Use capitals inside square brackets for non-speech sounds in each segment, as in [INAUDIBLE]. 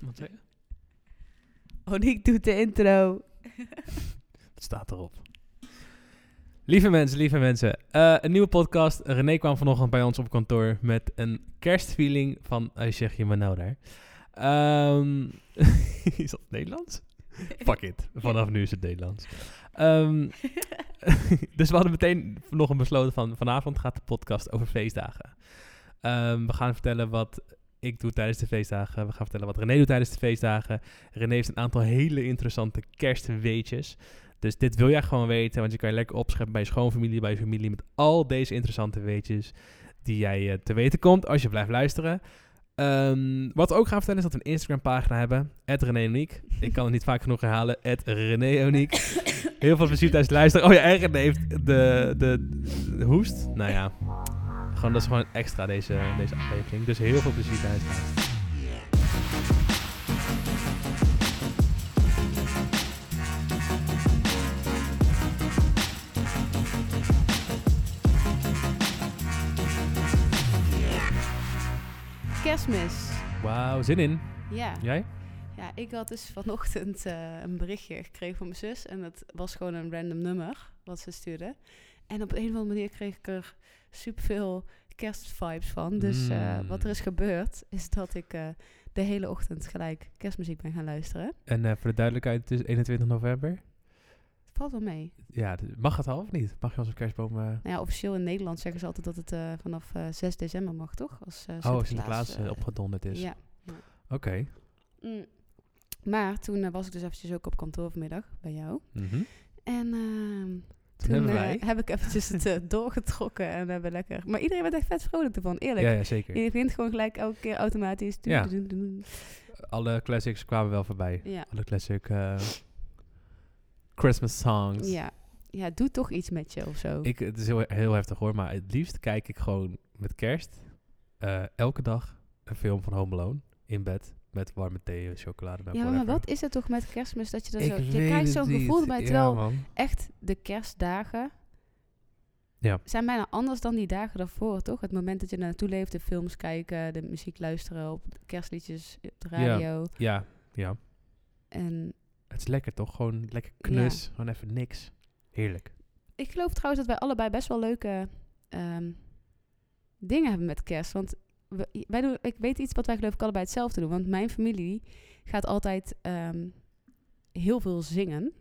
Wat zei je? Oniek doet de intro. [LAUGHS] Het staat erop. Lieve mensen, lieve mensen. Eh, een nieuwe podcast. René kwam vanochtend bij ons op kantoor met een kerstfeeling van... Hij zeg je maar nou daar. Ehm, [LAUGHS] is dat Nederlands? Fuck it. Vanaf nu is het Nederlands. Ehm, [LAUGHS] dus we hadden meteen nog een besloten van... Vanavond gaat de podcast over feestdagen. Ehm, we gaan vertellen wat ik doe tijdens de feestdagen. We gaan vertellen wat René doet tijdens de feestdagen. René heeft een aantal hele interessante kerstweetjes. Dus dit wil jij gewoon weten, want je kan je lekker opscheppen bij je schoonfamilie, bij je familie, met al deze interessante weetjes die jij eh, te weten komt als je blijft luisteren. Ehm, wat we ook gaan vertellen is dat we een Instagram pagina hebben, René. Ik kan het niet vaak genoeg herhalen, René. Heel veel plezier tijdens het luisteren. Oh ja, en René heeft de, de, de hoest. Nou ja, gewoon, dat is gewoon extra deze, deze aflevering. Dus heel veel plezier het luisteren. Kerstmis. Wauw, zin in. Ja. Jij? Ja, ik had dus vanochtend eh, een berichtje gekregen van mijn zus. En dat was gewoon een random nummer wat ze stuurde. En op een of andere manier kreeg ik er superveel kerstvibes van. Dus eh, Mm. wat er is gebeurd, is dat ik eh, de hele ochtend gelijk kerstmuziek ben gaan luisteren. En eh, voor de duidelijkheid, het is 21 november. Het valt wel mee. Ja, mag het al of niet? Mag je onze kerstboom... eh, Nou ja, officieel in Nederland zeggen ze altijd dat het vanaf eh, 6 december mag, toch? Als, oh, Sinterklaas eh, eh, opgedonderd is. Ja. Oké. Mm. Maar toen was ik dus eventjes ook op kantoor vanmiddag bij jou. Mhm. En ehm, Toen toen hebben wij... heb ik eventjes het eh, doorgetrokken en we hebben lekker... Maar iedereen werd echt vet vrolijk ervan, eerlijk. Ja, ja, zeker. Je begint gewoon gelijk elke keer automatisch. Doen, Ja. doen, doen, doen. Alle classics kwamen wel voorbij. Ja. Alle classic eh, Christmas songs. Ja. ja, doe toch iets met je of zo. Ik, het is heel, heel heftig hoor, maar het liefst kijk ik gewoon met kerst eh, elke dag een film van Home Alone in bed met warme thee, chocolade. ja, maar wat is het toch met kerstmis dat je dat zo... Je krijgt zo'n gevoel bij, Ja, terwijl man. echt de kerstdagen... Ja. zijn bijna anders dan die dagen daarvoor, toch? Het moment dat je naartoe leeft, de films kijken, de muziek luisteren op kerstliedjes op de Ja. radio. Ja, ja. En Het is lekker toch? Gewoon lekker knus. Gewoon even niks. Heerlijk. ik geloof trouwens dat wij allebei best wel leuke ehm, dingen hebben met kerst. Want wij doen, ik weet iets wat wij geloof ik allebei hetzelfde doen. Want mijn familie gaat altijd ehm, heel veel zingen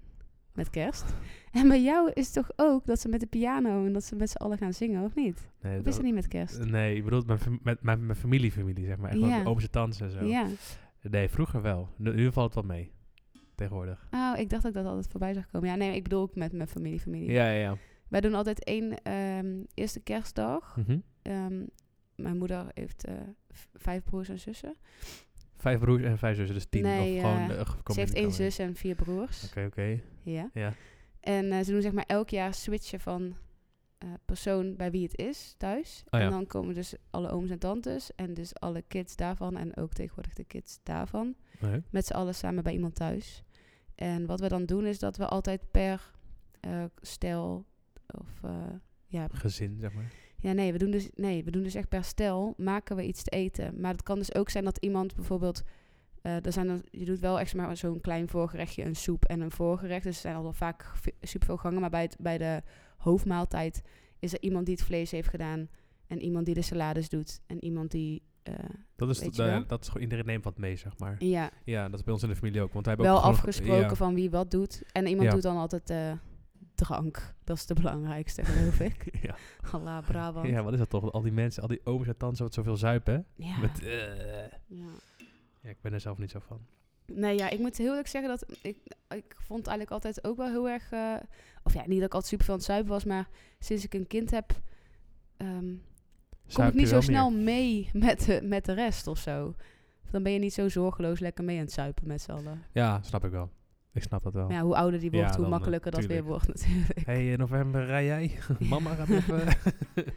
met kerst. [LAUGHS] En bij jou is het toch ook dat ze met de piano en dat ze met z'n allen gaan zingen, of niet? Nee, Of is dat- het niet met kerst? Nee, ik bedoel met, met, met mijn familie-familie, zeg maar. Echt Ja. ja. ooms en tantes en zo. Ja. Nee, vroeger wel. Nu, nu valt het wel mee. Tegenwoordig. Oh, ik dacht dat ik dat altijd voorbij zag komen. Ja, nee, ik bedoel ook met mijn familie, familie. Ja, ja, ja. Wij doen altijd één ehm, eerste kerstdag. Mhm. Ehm, mijn moeder heeft eh, vijf broers en zussen. Vijf broers en vijf zussen, dus tien. Nee, of gewoon, eh, eh, Ze heeft één zus en vier broers. Oké, oké. Ja. Ja. En ze doen zeg maar elk jaar switchen van persoon bij wie het is thuis. Oh ja. En dan komen dus alle ooms en tantes en dus alle kids daarvan en ook tegenwoordig de kids daarvan. Met z'n allen samen bij iemand thuis. En wat we dan doen is dat we altijd per stel of ja, Gezin, zeg maar. Ja, nee, we doen dus nee, we doen dus echt per stel maken we iets te eten. Maar het kan dus ook zijn dat iemand bijvoorbeeld eh er zijn dan, je doet wel echt maar zo'n klein voorgerechtje, een soep en een voorgerecht. Dus er zijn al wel vaak ve- superveel gangen. Maar bij, het, bij de hoofdmaaltijd is er iemand die het vlees heeft gedaan. En iemand die de salades doet. En iemand die, eh, Dat is, de- dat is gewoon, iedereen neemt wat mee, zeg maar. ja, Ja, dat is bij ons in de familie ook. Want wij hebben wel ook afgesproken ja. van wie wat doet. En iemand Ja. doet dan altijd de drank. Dat is de belangrijkste, geloof [LAUGHS] ik. ja. Allah, Brabant. ja, wat is dat toch? Al die mensen, al die ooms en tantes wat zoveel zuipen. Ja. Met, eh. ja. ja, ik ben er zelf niet zo van. Nee, ja, ik moet heel eerlijk zeggen dat ik, ik vond eigenlijk altijd ook wel heel erg... eh, of ja, niet dat ik altijd super veel aan het zuipen was, maar sinds ik een kind heb... ehm, kom ik niet zo snel meer? mee met de, met de rest of zo. Dan ben je niet zo zorgeloos lekker mee aan het zuipen met z'n allen. Ja, snap ik wel. Ik snap dat wel. Maar ja, hoe ouder die Ja, wordt, hoe dan, makkelijker dat weer wordt natuurlijk. hey, in november rij jij? [LAUGHS] Mama gaat even... [LAUGHS]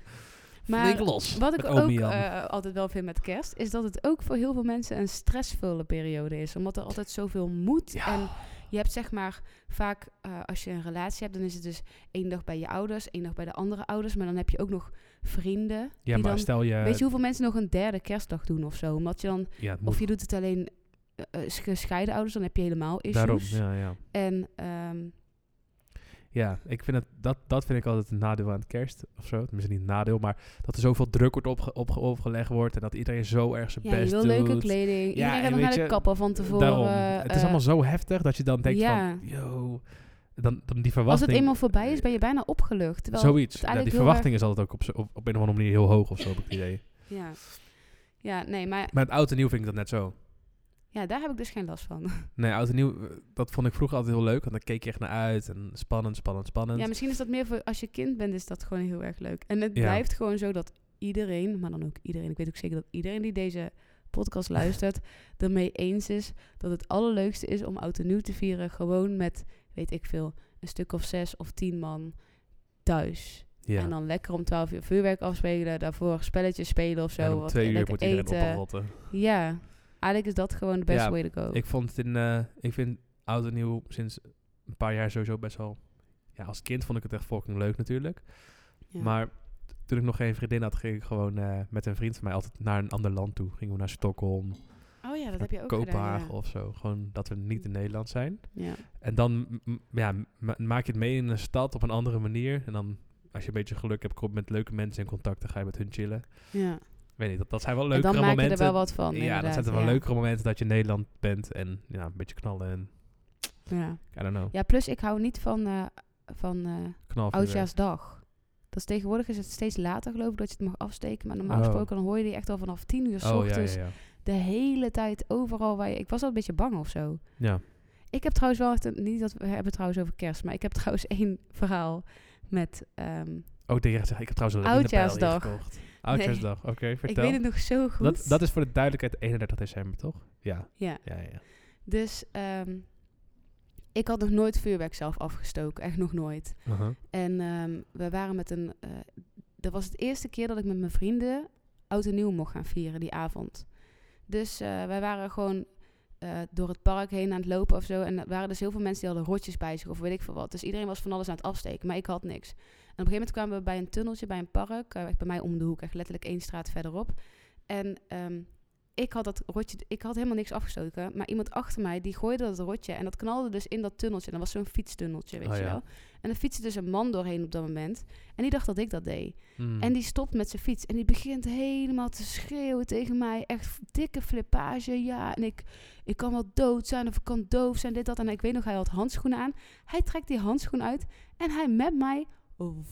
Maar los. Wat ik ook eh, altijd wel vind met kerst, is dat het ook voor heel veel mensen een stressvolle periode is. Omdat er altijd zoveel moet. Ja. En je hebt zeg maar vaak, eh, als je een relatie hebt, dan is het dus één dag bij je ouders, één dag bij de andere ouders. Maar dan heb je ook nog vrienden. ja, die maar dan, stel je... weet je hoeveel mensen nog een derde kerstdag doen of zo? Omdat je dan, ja, of je doet het alleen gescheiden ouders, dan heb je helemaal issues. Daarom, ja, ja. En ehm, Ja, ik vind het, dat, dat vind ik altijd een nadeel aan het kerst of zo. Tenminste niet een nadeel, maar dat er zoveel druk wordt opge, opge, opgelegd wordt en dat iedereen zo erg zijn ja, best doet. leuke kleding. Iedereen en gaat naar de kapper van tevoren. Daarom, het is eh, allemaal zo heftig dat je dan denkt ja. van, yo, dan, dan die Als verwachting... het eenmaal voorbij is, ben je bijna opgelucht. Zoiets. Ja, die verwachting is altijd ook op, op een of andere manier heel hoog of zo, heb ik het idee. Ja. ja, nee, maar Maar het oud en nieuw vind ik dat net zo. Ja, daar heb ik dus geen last van. [LAUGHS] Nee, oud en nieuw, eh, dat vond ik vroeger altijd heel leuk. Want dan keek je echt naar uit. En spannend, spannend, spannend. Ja, misschien is dat meer voor als je kind bent, is dat gewoon heel erg leuk. En het Ja. blijft gewoon zo dat iedereen, maar dan ook iedereen, ik weet ook zeker dat iedereen die deze podcast [LAUGHS] luistert, ermee eens is dat het allerleukste is om oud en nieuw te vieren. Gewoon met, weet ik veel, een stuk of zes of tien man thuis. ja. En dan lekker om twaalf uur vuurwerk afspelen, daarvoor spelletjes spelen of zo. en om wat twee uur moet iedereen eten. opgerotten. Ja, eigenlijk is dat gewoon de beste Ja, way to go. Ik vond het in, eh, ik vind oud en nieuw sinds een paar jaar sowieso best wel. Ja, als kind vond ik het echt fucking leuk natuurlijk. Ja. Maar toen ik nog geen vriendin had, ging ik gewoon eh, met een vriend van mij altijd naar een ander land toe. Gingen we naar Stockholm, oh ja, dat heb je ook Kopenhagen gedaan. of zo. Gewoon dat we niet in Nederland zijn. Ja. Ja. En dan ja, ma- maak je het mee in een stad op een andere manier. En dan, als je een beetje geluk hebt, kom je met leuke mensen in contact. Dan ga je met hun chillen. ja. Weet niet, dat, dat zijn wel leukere dan maak je momenten. er wel wat van. ja, dat zijn wel ja. leukere momenten dat je in Nederland bent. En ja, een beetje knallen en Ja. I don't know. ja, plus ik hou niet van, eh van Knal Oudjaarsdag. Dat is tegenwoordig is het steeds later geloof ik dat je het mag afsteken. Maar normaal Oh. gesproken dan hoor je die echt al vanaf tien uur s Oh ja, ochtends. ja, ja. De hele tijd overal waar je... Ik was al een beetje bang of zo. ja. Ik heb trouwens wel echt... Niet dat we hebben trouwens over kerst. Maar ik heb [LAUGHS] trouwens één verhaal met... ehm, Oh, tegen zeggen, ik heb trouwens een Oudjaarsdag. Oudjaarsdag, oké, ik vertel. weet het nog zo goed. dat, dat is voor de duidelijkheid 31 december, toch? Ja, Ja, ja, ja. dus ehm, ik had nog nooit vuurwerk zelf afgestoken. Echt nog nooit. Uh-huh. En ehm, we waren met een. eh, dat was het eerste keer dat ik met mijn vrienden oud en nieuw mocht gaan vieren die avond. Dus eh, wij waren gewoon eh, door het park heen aan het lopen of zo. En er waren dus heel veel mensen die hadden rotjes bij zich of weet ik veel wat. Dus iedereen was van alles aan het afsteken, maar ik had niks. En op een gegeven moment kwamen we bij een tunneltje bij een park. echt bij mij om de hoek, echt letterlijk één straat verderop. En ehm, ik had dat rotje, ik had helemaal niks afgestoken. Maar iemand achter mij, die gooide dat rotje. En dat knalde dus in dat tunneltje. En dat was zo'n fietstunneltje, weet Oh, je ja. wel. En er fietste dus een man doorheen op dat moment. En die dacht dat ik dat deed. Mm. En die stopt met zijn fiets. En die begint helemaal te schreeuwen tegen mij. Echt dikke flippage. Ja, en ik, ik kan wel dood zijn of ik kan doof zijn, dit, dat. En ik weet nog, hij had handschoenen aan. Hij trekt die handschoen uit. En hij met mij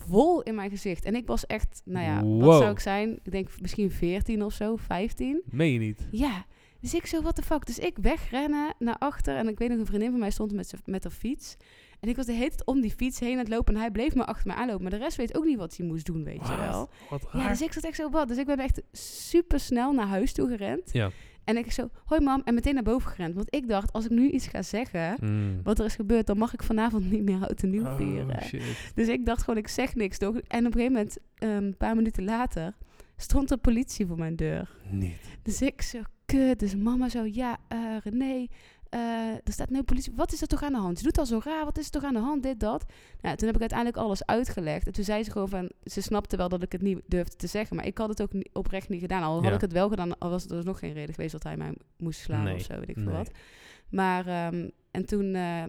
vol in mijn gezicht. En ik was echt, nou ja, Wow. wat zou ik zijn? Ik denk misschien 14 of zo, 15. Meen je niet? Ja, dus ik zo, what the fuck. Dus ik wegrennen naar achter. En ik weet nog, een vriendin van mij stond met, met haar fiets. En ik was de hele tijd om die fiets heen aan het lopen. En hij bleef maar achter me aanlopen. Maar de rest weet ook niet wat hij moest doen, weet je wel. Wat? Ja, dus ik zat echt zo wat. Dus ik ben echt super snel naar huis toe gerend. Ja. En ik zo, hoi mam. En meteen naar boven gerend. Want ik dacht, als ik nu iets ga zeggen, Mm. wat er is gebeurd, dan mag ik vanavond niet meer oud en nieuw Oh, vieren. shit. Dus ik dacht gewoon, ik zeg niks. Toch? En op een gegeven moment, ehm, een paar minuten later, stond de politie voor mijn deur. Niet. Dus ik zo, kut. Dus mama zo, ja, eh René, eh, er staat nu politie. Wat is er toch aan de hand? Ze doet al zo raar. Wat is er toch aan de hand? Dit, dat. Nou, toen heb ik uiteindelijk alles uitgelegd. En toen zei ze gewoon van, ze snapte wel dat ik het niet durfde te zeggen. Maar ik had het ook oprecht niet gedaan. Al had Ja. ik het wel gedaan, al was er dus nog geen reden geweest dat hij mij moest slaan Nee, of zo, weet ik veel nee. wat. Maar, ehm, en toen, eh,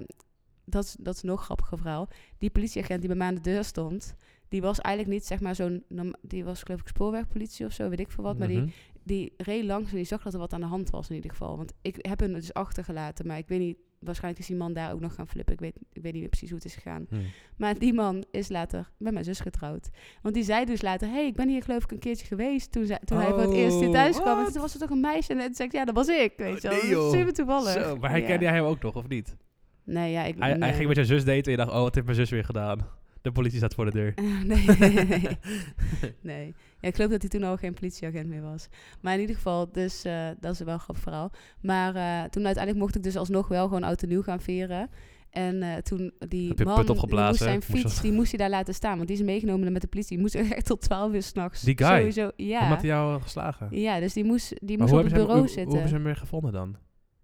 dat, is- dat is nog een grappige verhaal. Die politieagent die bij mij aan de deur stond, die was eigenlijk niet, zeg maar, zo'n, die was geloof ik spoorwegpolitie of zo, weet ik veel wat. Maar die, Mhm. die reed langs en die zag dat er wat aan de hand was in ieder geval. Want ik heb hem dus achtergelaten, maar ik weet niet, waarschijnlijk is die man daar ook nog gaan flippen. Ik weet, ik weet niet meer precies hoe het is gegaan. Hm. Maar die man is later met mijn zus getrouwd. Want die zei dus later, hey, ik ben hier geloof ik een keertje geweest toen, toen hij voor het eerst hier Oh, thuis kwam. En toen was er toch een meisje en toen zei ik, ja, dat was ik, weet je wel. Nee, Dat super toevallig. Zo, maar herkende ja. jij hem ook nog, of niet? Nee, ja, ik... Hij, ging met je zus daten en je dacht, oh, wat heeft mijn zus weer gedaan? De politie staat voor de deur. [LAUGHS] nee, [LAUGHS] nee, nee. nee. Ja, ik geloof dat hij toen al geen politieagent meer was. Maar in ieder geval, dus eh, dat is wel een grappig verhaal. Maar eh, toen uiteindelijk mocht ik dus alsnog wel gewoon oud en nieuw gaan vieren. En eh, toen die man, die moest zijn Moest fiets, die moest hij daar laten staan. Want die is meegenomen met de politie. Die moest [LAUGHS] echt tot 12 uur s'nachts. Die guy? Sowieso, ja. Omdat hij jou geslagen. Ja, dus die moest, die Maar moest op het hem, bureau hoe, hoe zitten. hebben ze hem weer gevonden dan?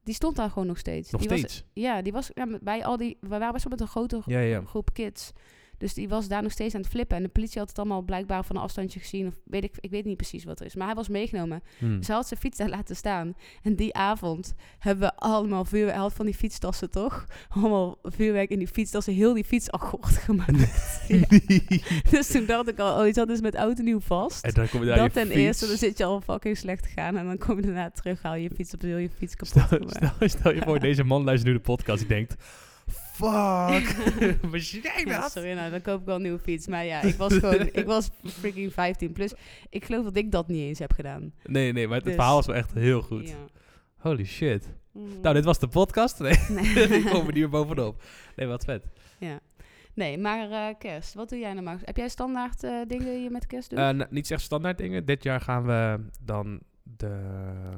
Die stond daar gewoon nog steeds. Nog die steeds? Was, ja, die was ja, bij al die... We waren best wel met een grote Ja, ja. groep kids. Dus die was daar nog steeds aan het flippen. En de politie had het allemaal blijkbaar van een afstandje gezien. Of weet ik, ik weet niet precies wat er is. Maar hij was meegenomen. Hmm. Ze had zijn fiets daar laten staan. En die avond hebben we allemaal vuurwerk... Hij had van die fietstassen, toch? Allemaal vuurwerk in die fietstassen. Heel die fiets akkoord [LAUGHS] gemaakt. Ja. [LAUGHS] Dus toen dacht ik al, oh, iets had dus met oud en nieuw vast. En dan kom je daar dat je ten fiets. eerste, dan zit je al fucking slecht te gaan. En dan kom je daarna terug, haal je je fiets op, heel je fiets kapot Stel, gemaakt. stel, stel je voor, [LAUGHS] deze man luistert nu de podcast. Die denkt, fuck, [LAUGHS] [LAUGHS] was jij Ja, dat? sorry, nou, dan koop ik wel een nieuwe fiets. Maar ja, ik was gewoon, [LAUGHS] ik was freaking 15 plus. Ik geloof dat ik dat niet eens heb gedaan. Nee, nee, maar het Dus- verhaal was wel echt heel goed. Ja. Holy shit. Mm. Nou, dit was de podcast. Nee, Nee. ik kom er meer bovenop. Nee, wat vet. ja. Nee, maar eh, kerst, wat doe jij nou, Max? Heb jij standaard eh, dingen die je met kerst doet? Nou, niet echt standaard dingen. Dit jaar gaan we dan de...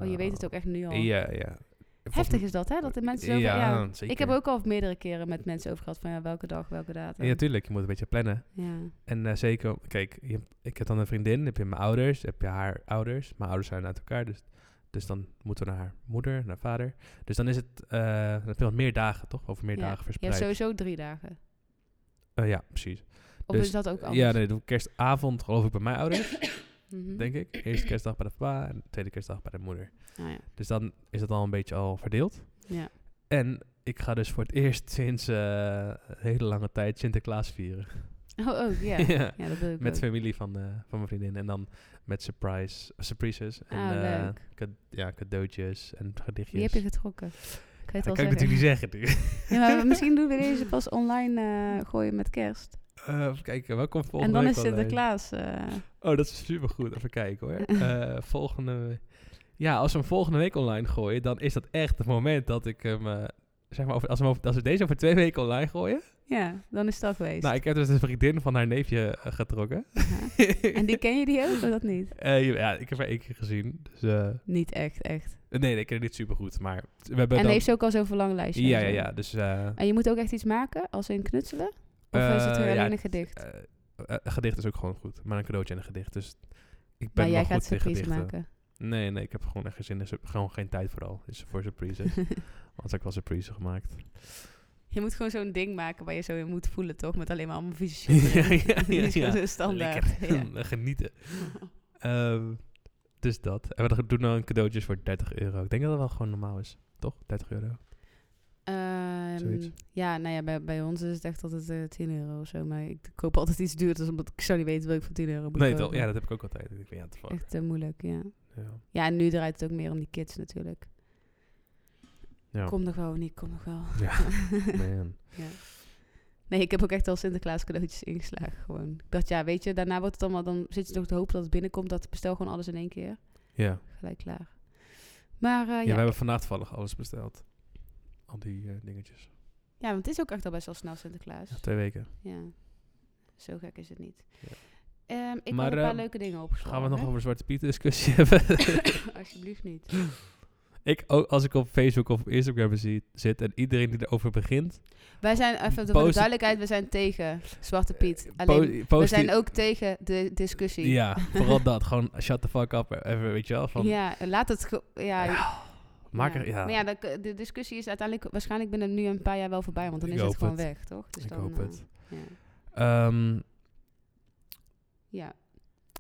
oh, je weet het ook echt nu al. Ja, ja. Heftig is dat, hè? Dat de mensen zo Ja, ja, zeker. Ik heb ook al meerdere keren met mensen over gehad van ja, welke dag, welke datum. Ja, tuurlijk. Je moet een beetje plannen. Ja. En eh, zeker, kijk, je, ik heb dan een vriendin, heb je mijn ouders, heb je haar ouders. Mijn ouders zijn uit elkaar, dus, dus dan moeten we naar haar moeder, naar vader. Dus dan is het, eh dan heb je wat meer dagen, toch? Over meer Ja. dagen verspreid. hebt sowieso drie dagen. Eh, ja, precies. Of Dus- is dat ook anders? Ja, nee, kerstavond geloof ik bij mijn ouders, Mhm. denk ik. Eerste kerstdag bij de papa en tweede kerstdag bij de moeder. Ah, ja. Dus dan is het al een beetje al verdeeld. ja. En ik ga dus voor het eerst sinds eh, een hele lange tijd Sinterklaas vieren. Oh, oh ja. [LAUGHS] Ja. ja. dat wil ik Met ook. familie van, eh, van mijn vriendin. En dan met surprise, surprises. En Ah, eh, leuk. cad- ja, cadeautjes en gedichtjes. Wie heb je getrokken? Dat kan ik natuurlijk niet zeggen. [LAUGHS] Ja, maar [LAUGHS] misschien doen we deze pas online gooien met kerst. Even kijken, welkom volgende en dan is? Sinterklaas. Oh, dat is supergoed. Even kijken hoor. [LAUGHS] Eh, volgende Ja, als we hem volgende week online gooien, dan is dat echt het moment dat ik hem... eh, zeg maar, over, als, we over, als we deze over twee weken online gooien... ja, dan is het al geweest. Nou, ik heb dus een vriendin van haar neefje eh, getrokken. En die [LAUGHS] ken je die ook, of dat niet? Ja, ik heb haar één keer gezien. Dus, Niet echt, echt. nee, nee, ik ken haar niet supergoed. Maar we hebben En dan... heeft ze ook al zo'n verlanglijstje? Ja, ja, ja. Dus... En je moet ook echt iets maken, als in knutselen? Of is het Eh, alleen een gedicht? Eh, eh, een gedicht is ook gewoon goed. Maar een cadeautje en een gedicht. Dus ik ben maar wel jij goed gaat surprise maken. Nee, nee, ik heb gewoon echt geen zin in. Gewoon geen tijd vooral. Is voor surprises. [LAUGHS] Anders heb ik wel surprises gemaakt. je moet gewoon zo'n ding maken waar je zo in moet voelen, toch? Met alleen maar allemaal visie. [LAUGHS] Ja, ja, ja, [LAUGHS] zo standaard. Lekker. Genieten. Ehm, dus dat. En we doen dan cadeautjes voor 30 euro. Ik denk dat dat wel gewoon normaal is. Toch? 30 euro. Ehm, ja, nou ja, bij, bij ons is het echt altijd eh 10 euro of zo. Maar ik koop altijd iets duurders, omdat ik zou niet weten wat ik voor 10 euro moet Nee, kopen. Ja, dat heb ik ook altijd. Ik denk, ja, te. Echt eh, moeilijk, ja. Ja. Ja, en nu draait het ook meer om die kids natuurlijk. Ja. Kom nog wel, niet, kom nog wel. Ja, [LAUGHS] man. Ja. Nee, ik heb ook echt al Sinterklaas cadeautjes ingeslagen gewoon. Ik dacht, ja, weet je, daarna wordt het allemaal, dan zit je toch te hopen dat het binnenkomt. Dat bestel gewoon alles in één keer. Ja. Gelijk klaar. Maar eh, ja, ja, we hebben vandaag toevallig alles besteld. Al die eh, dingetjes. ja, want het is ook echt al best wel snel Sinterklaas. Ja, twee weken. Ja, zo gek is het niet. Ja. Ehm, ik Maar, heb een paar ehm, leuke dingen opgeschreven. Gaan we nog over Zwarte Piet discussie [LAUGHS] hebben? [LAUGHS] Alsjeblieft niet. [LAUGHS] ik, ook als ik op Facebook of op Instagram zie, zit en iedereen die erover begint. Wij zijn, even voor de duidelijkheid, we zijn tegen Zwarte Piet. eh, Alleen, po- post we zijn ook tegen de discussie. Ja, vooral dat. Gewoon shut the fuck up. Even, weet je wel. Van, ja, laat het... Ja, Maak ja. er, ja. Maar ja, de, de discussie is uiteindelijk waarschijnlijk binnen nu een paar jaar wel voorbij, want dan Ik is het gewoon het. weg, toch? Dus ik dan, hoop eh, het. Ja. Ehm, ja.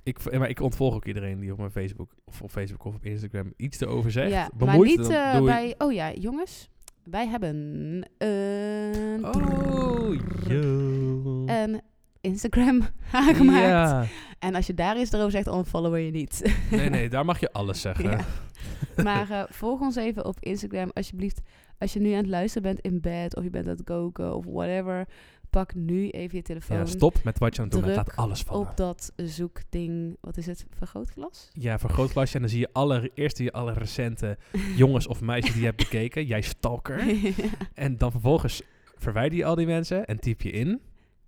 ik, maar ik ontvolg ook iedereen die op mijn Facebook of op Facebook of op Instagram iets erover zegt. ja, maar niet eh, bij... Oh ja, jongens. Wij hebben een, Oh, yo. een Instagram [LAUGHS] aangemaakt. Ja. En als je daar iets erover zegt, unfollowen je niet. Nee, nee, [LAUGHS] daar mag je alles zeggen. Ja. Maar eh, volg ons even op Instagram, alsjeblieft. Als je nu aan het luisteren bent in bed, of je bent aan het koken, of whatever. Pak nu even je telefoon. Ja, stop met wat je aan het doen bent. Laat alles vallen. op dat zoekding. Wat is het? Vergrootglas? Ja, vergrootglasje. En dan zie je alle, eerst zie je alle recente [LAUGHS] jongens of meisjes die je hebt bekeken. Jij stalker. En dan vervolgens verwijder je al die mensen en typ je in.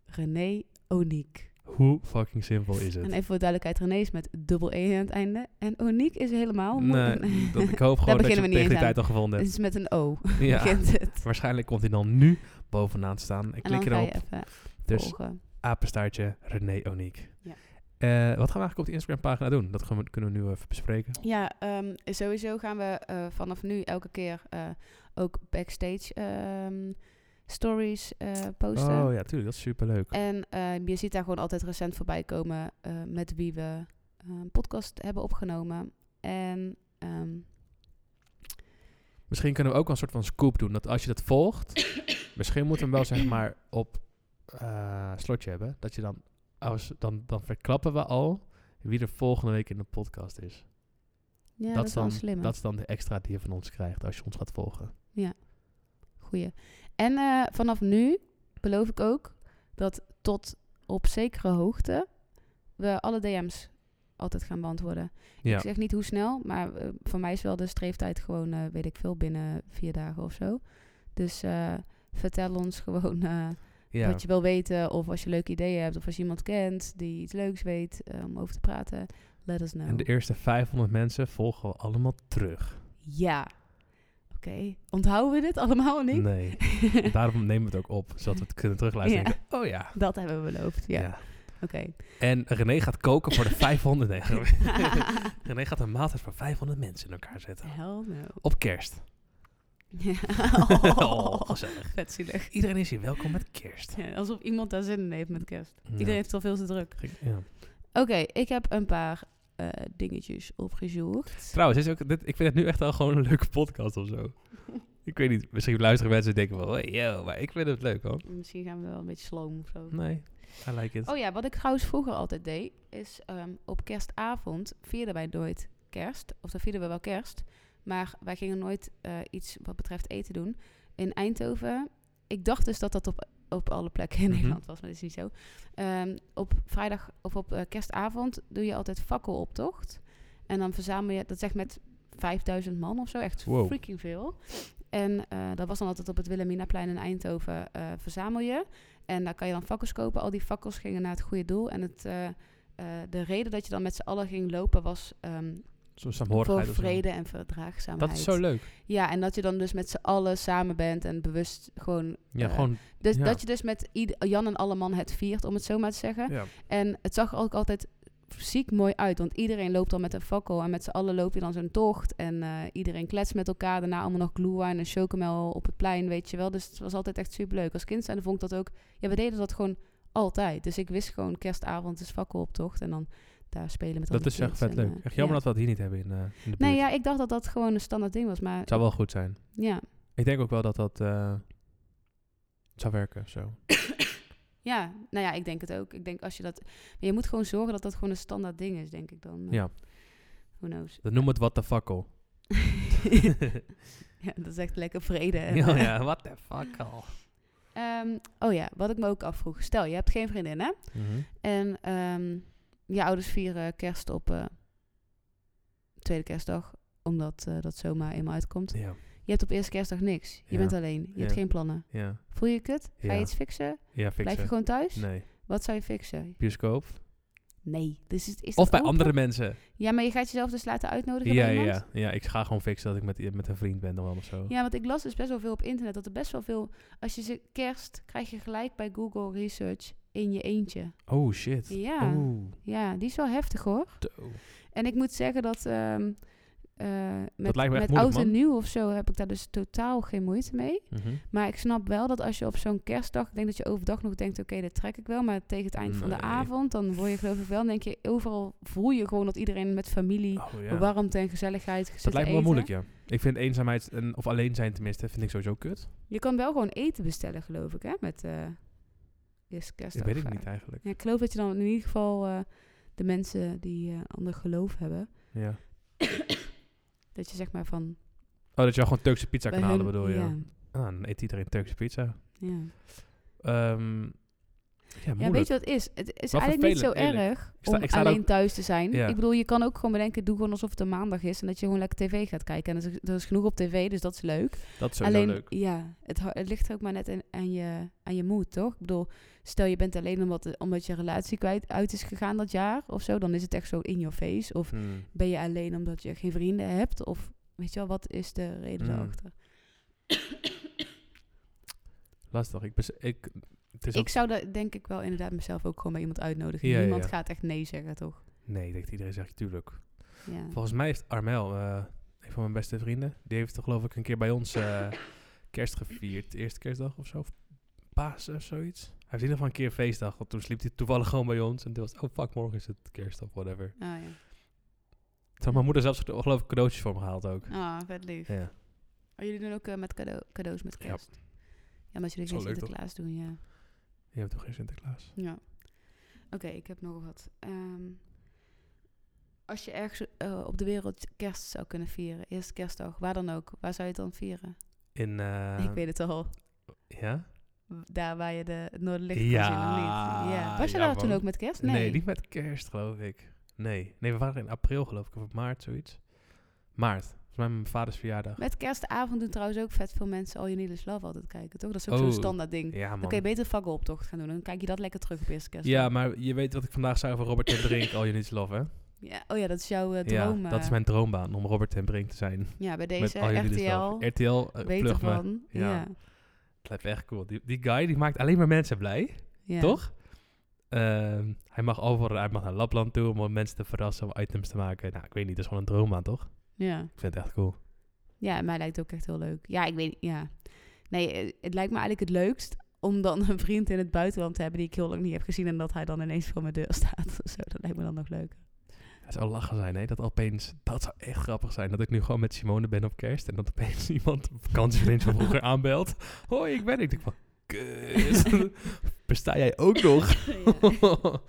René Oniek. Hoe fucking simpel is het? En even voor duidelijkheid, René is met dubbel E aan het einde. En Oniek is helemaal... Nee, [LAUGHS] dat, ik hoop gewoon dat je tegen die eens tijd al gevonden Het is met een O. [LAUGHS] Ja, begint het. waarschijnlijk komt hij dan nu bovenaan staan. En En klik erop. even Dus volgen. apenstaartje René Oniek. Ja. Eh, wat gaan we eigenlijk op die Instagram pagina doen? Dat gaan we, kunnen we nu even bespreken. Ja, ehm, sowieso gaan we eh, vanaf nu elke keer eh, ook backstage ehm, stories eh, posten. Oh ja, tuurlijk. Dat is superleuk. En ehm, je ziet daar gewoon altijd recent voorbij komen eh, met wie we eh, een podcast hebben opgenomen. En ehm, Misschien kunnen we ook wel een soort van scoop doen. Dat als je dat volgt, [COUGHS] misschien moeten we hem wel zeg maar op slotje hebben. Dat je dan, als, dan, dan verklappen we al wie er volgende week in de podcast is. ja, dat, dat, is dan, slim. dat is dan de extra die je van ons krijgt als je ons gaat volgen. Goeie. En eh, vanaf nu beloof ik ook dat tot op zekere hoogte we alle DM's altijd gaan beantwoorden. Ja, Ik zeg niet hoe snel, maar eh, voor mij is wel de streeftijd gewoon, eh, weet ik veel, binnen vier dagen of zo. Dus vertel ons gewoon ja. wat je wil weten. Of als je leuke ideeën hebt. Of als je iemand kent die iets leuks weet om over te praten. Let us know. En de eerste 500 mensen volgen we allemaal terug. Ja. Oké. Onthouden we dit allemaal niet? Nee, [LAUGHS] daarom nemen we het ook op. Zodat we het kunnen terugluisteren. denken, Oh ja. Dat hebben we beloofd. Ja. ja. Oké. En René gaat koken voor de [LAUGHS] 500. Nee, [LAUGHS] René gaat een maaltijd voor 500 mensen in elkaar zetten. Hell no. Op kerst. Ja. Oh. Vet zielig. Iedereen is hier welkom met kerst. Ja, alsof iemand daar zin in heeft met kerst. Iedereen heeft al veel te druk. Oké, ik heb een paar eh, dingetjes opgezocht. Trouwens, is ook, dit, ik vind het nu echt wel gewoon een leuke podcast of zo. [LAUGHS] Ik weet niet, misschien luisteren mensen en denken wel, hey, yo, maar ik vind het leuk hoor. Misschien gaan we wel een beetje sloom of zo. Nee, I like it. Oh ja, wat ik trouwens vroeger altijd deed, is ehm, op kerstavond vierden wij nooit kerst. Of dan vierden we wel kerst. Maar wij gingen nooit eh, iets wat betreft eten doen. In Eindhoven, ik dacht dus dat dat op, op alle plekken in Mhm. Nederland was, maar dat is niet zo. Ehm, op vrijdag of op eh, kerstavond doe je altijd fakkeloptocht. En dan verzamel je, dat zeg met 5000 man of zo, echt Wow. freaking veel. En eh, dat was dan altijd op het Wilhelminaplein in Eindhoven, eh, verzamel je. En daar kan je dan fakkels kopen. Al die fakkels gingen naar het goede doel. En het, de reden dat je dan met z'n allen ging lopen was ehm, Zo'n voor saamhorigheid zo. vrede en verdraagzaamheid. Dat is zo leuk. Ja, en dat je dan dus met z'n allen samen bent en bewust gewoon... Ja, eh, gewoon, dus, ja. Dat je dus met ieder, Jan en alle man het viert, om het zo maar te zeggen. ja. En het zag ook altijd ziek mooi uit. Want iedereen loopt dan met een fakkel. En met z'n allen loop je dan zo'n tocht. En eh, iedereen kletst met elkaar. Daarna allemaal nog glue en chocomel op het plein, weet je wel. Dus het was altijd echt super leuk. Als kind zijn vond ik dat ook... Ja, we deden dat gewoon altijd. Dus ik wist gewoon kerstavond is fakkeloptocht. En dan daar spelen met al Dat is echt vet en, leuk. eh, Echt jammer ja. dat we dat hier niet hebben in, eh, in de buurt. Nee, ja, ik dacht dat dat gewoon een standaard ding was. Maar Het zou wel goed zijn. ja, Ik denk ook wel dat dat eh, zou werken, zo. [COUGHS] ja, nou ja, ik denk het ook. Ik denk als je dat... Je moet gewoon zorgen dat dat gewoon een standaard ding is, denk ik dan. Maar Ja, Who knows. dat noemen we het wat de fakkel. ja, dat is echt lekker vrede. [LAUGHS] ja, eh, ja, what the fuck al. Ehm, oh ja, wat ik me ook afvroeg. Stel, je hebt geen vriendin, hè? Mhm. En ehm, je ouders vieren kerst op eh, tweede kerstdag. Omdat eh, dat zomaar eenmaal uitkomt. Ja, Je hebt op eerste kerstdag niks. Je Ja. bent alleen. Je hebt geen plannen. ja, Voel je kut? Ga je iets fixen? Blijf je gewoon thuis? Nee, Wat zou je fixen? bioscoop. Nee. Dus is, is Of bij open? andere mensen. Ja, maar je gaat jezelf dus laten uitnodigen Ja, bij ja, ja. Ik ga gewoon fixen dat ik met, met een vriend ben dan wel of zo. Ja, want ik las dus best wel veel op internet dat er best wel veel... Als je ze kerst, krijg je gelijk bij Google Research in je eentje. Oh, shit. Ja, Oeh. ja die is wel heftig hoor. En ik moet zeggen dat ehm, eh, met, lijkt me echt met oud en nieuw of zo heb ik daar dus totaal geen moeite mee. Mhm. Maar ik snap wel dat als je op zo'n kerstdag, ik denk dat je overdag nog denkt, oké, dat trek ik wel. Maar tegen het eind van de avond, dan word je geloof ik wel, denk je, overal voel je gewoon dat iedereen met familie, Oh, ja. warmte en gezelligheid zit Dat lijkt me wel moeilijk, ja. Ik vind eenzaamheid en, of alleen zijn tenminste, vind ik sowieso kut. Je kan wel gewoon eten bestellen, geloof ik, hè, met eh eerste Dat weet ik niet eigenlijk. Ja, ik geloof dat je dan in ieder geval eh, de mensen die eh ander geloof hebben, Ja. [COUGHS] dat je zeg maar van... Oh, dat je wel gewoon Turkse pizza kan halen, bedoel je? Ja, Ah, dan eet iedereen Turkse pizza. ja. Ehm ja, weet je wat het is? Het is eigenlijk niet zo eerlijk. erg om ik sta alleen ook- thuis te zijn. Ja. Ik bedoel, je kan ook gewoon bedenken, doe gewoon alsof het een maandag is en dat je gewoon lekker tv gaat kijken. En er is, er is genoeg op tv, dus dat is leuk. dat is alleen, leuk. ja, het, ligt er ook maar net aan, aan je, aan je moed, toch? Ik bedoel, stel je bent alleen omdat, omdat je relatie kwijt uit is gegaan dat jaar of zo, dan is het echt zo in your face. Of Hmm. ben je alleen omdat je geen vrienden hebt? Of weet je wel, wat is de reden daarachter? Lastig. Ik, bes- ik, ook, zou dat denk ik wel inderdaad mezelf ook gewoon bij iemand uitnodigen. Ja, ja, Niemand ja. gaat echt nee zeggen, toch? nee, ik denk dat iedereen zegt, tuurlijk. Ja. Volgens mij heeft Armel, eh, een van mijn beste vrienden, die heeft toch geloof ik een keer bij ons eh, [LAUGHS] kerst gevierd. Eerste kerstdag of zo. Of Pasen of zoiets. Hij heeft in ieder geval een keer een feestdag. Want toen sliep hij toevallig gewoon bij ons. En toen was het, oh fuck, morgen is het kerst of whatever. Ah ja. Toen had mijn moeder zelfs geloof ik cadeautjes voor me gehaald ook. Ah, vet lief. Ja. Oh, jullie doen ook eh, met cadeaus met Ja. kerst? Ja, maar als jullie geen? Sinterklaas doen, ja. Je hebt toch geen Sinterklaas? Ja. Oké, ik heb nog wat. Ehm, als je ergens eh, op de wereld kerst zou kunnen vieren, eerste kerstdag, waar dan ook, waar zou je het dan vieren? In, eh, ik weet het al. Ja? Daar waar je de, noorderlicht Ja, zien, of niet? Ja. Was je ja, daar toen ook met kerst? Nee. Nee. niet met kerst, geloof ik. Nee. Nee, we waren in april, geloof ik. Of maart, zoiets. Maart. Volgens mij mijn vaders verjaardag. Met kerstavond doen trouwens ook vet veel mensen All You Need Is Love altijd kijken, toch? Dat is ook zo'n Oh, standaard ding. Ja, Dan man. kun je beter fakkeloptocht gaan doen. Dan kijk je dat lekker terug op eerste kerst. Ja, maar je weet wat ik vandaag zei over Robert ten Brink, All You Need Is Love, hè? ja. Oh ja, dat is jouw eh, Ja, droom. dat is mijn droombaan, om Robert ten Brink te zijn. Ja, bij deze. RTL. RTL, uh, me. Ja. Ja. Het lijkt echt cool. Die, die guy, die maakt alleen maar mensen blij, ja. toch? Ehm, hij mag overal, hij mag naar Lapland toe om mensen te verrassen, om items te maken. Nou, ik weet niet, dat is gewoon een droombaan, toch? Ja. Ik vind het echt cool. Ja, mij lijkt het ook echt heel leuk. Ja, ik weet ja. Nee, eh, het lijkt me eigenlijk het leukst om dan een vriend in het buitenland te hebben die ik heel lang niet heb gezien en dat hij dan ineens voor mijn deur staat. [LAUGHS] Zo, dat lijkt me dan nog leuk. Het zou lachen zijn, hè? Dat opeens, dat zou echt grappig zijn. Dat ik nu gewoon met Simone ben op kerst en dat opeens [LAUGHS] iemand, een vakantievriend van vroeger, aanbelt. Hoi, ik ben ik. Ik denk van, kut. Besta [LAUGHS] jij ook nog?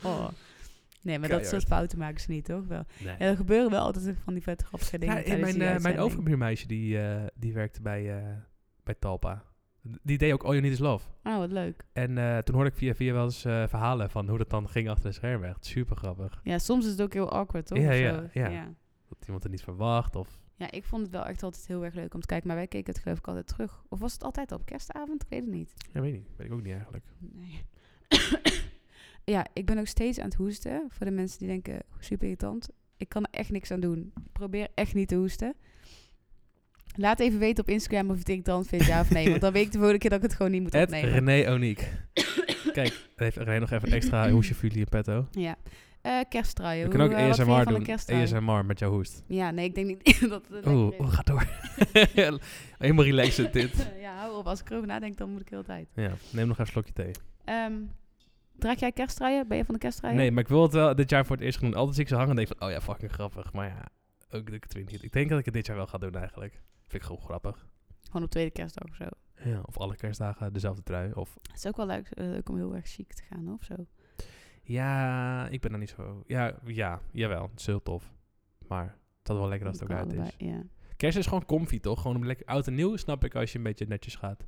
Oh. Nee, maar dat soort fouten maken ze niet, toch? Wel. Nee. Ja, er gebeuren wel altijd van die vette grappige dingen. Ja, mijn, die eh, mijn uitzending. overbuurmeisje, die, eh, die werkte bij, eh, bij Talpa. Die deed ook All You Need Is Love. Oh, wat leuk. En eh, toen hoorde ik via via wel eens eh, verhalen van hoe dat dan ging achter de schermen. Echt super grappig. Ja, soms is het ook heel awkward, toch? Ja. ja. Dat iemand het niet verwacht. Of... Ja, ik vond het wel echt altijd heel erg leuk om te kijken. Maar wij keken het geloof ik altijd terug. Of was het altijd op kerstavond? Ik weet het niet. Ja, weet niet. Weet ik ook niet eigenlijk. Nee. Ja, ik ben ook steeds aan het hoesten. Voor de mensen die denken, super irritant. Ik kan er echt niks aan doen. Ik probeer echt niet te hoesten. Laat even weten op Instagram of je het irritant vindt, ja of nee. Want dan weet ik de volgende keer dat ik het gewoon niet moet Ed opnemen. René Oniek. [COUGHS] Kijk, heeft René nog even extra hoesje voor jullie in petto. Ja. Kersttruien. We kunnen ook Hoe, eh, doen. ASMR met jouw hoest. Ja, nee, ik denk niet [LAUGHS] dat het Oeh, oeh, ga door. [LAUGHS] Helemaal relaxed dit. [LAUGHS] ja, hou op. Als ik erover nadenk, dan moet ik heel tijd. Ja, neem nog even een slokje thee. Ehm draag jij kersttruien? Ben je van de kersttruien? Nee, maar ik wil het wel dit jaar voor het eerst doen. Altijd zie ik ze hangen en denk van, oh ja, fucking grappig. Maar ja, ook doe ik het weer niet. Ik denk dat ik het dit jaar wel ga doen eigenlijk. Vind ik gewoon grappig. Gewoon op tweede kerstdag of zo. Ja, of alle kerstdagen dezelfde trui. Of Het is ook wel leuk, eh, leuk om heel erg chic te gaan of zo. ja, ik ben er niet zo... Ja, ja, jawel. Het is heel tof. Maar het is wel lekker als het ook uit is. Ja, Kerst is gewoon comfy, toch? Gewoon om lekker oud en nieuw snap ik als je een beetje netjes gaat.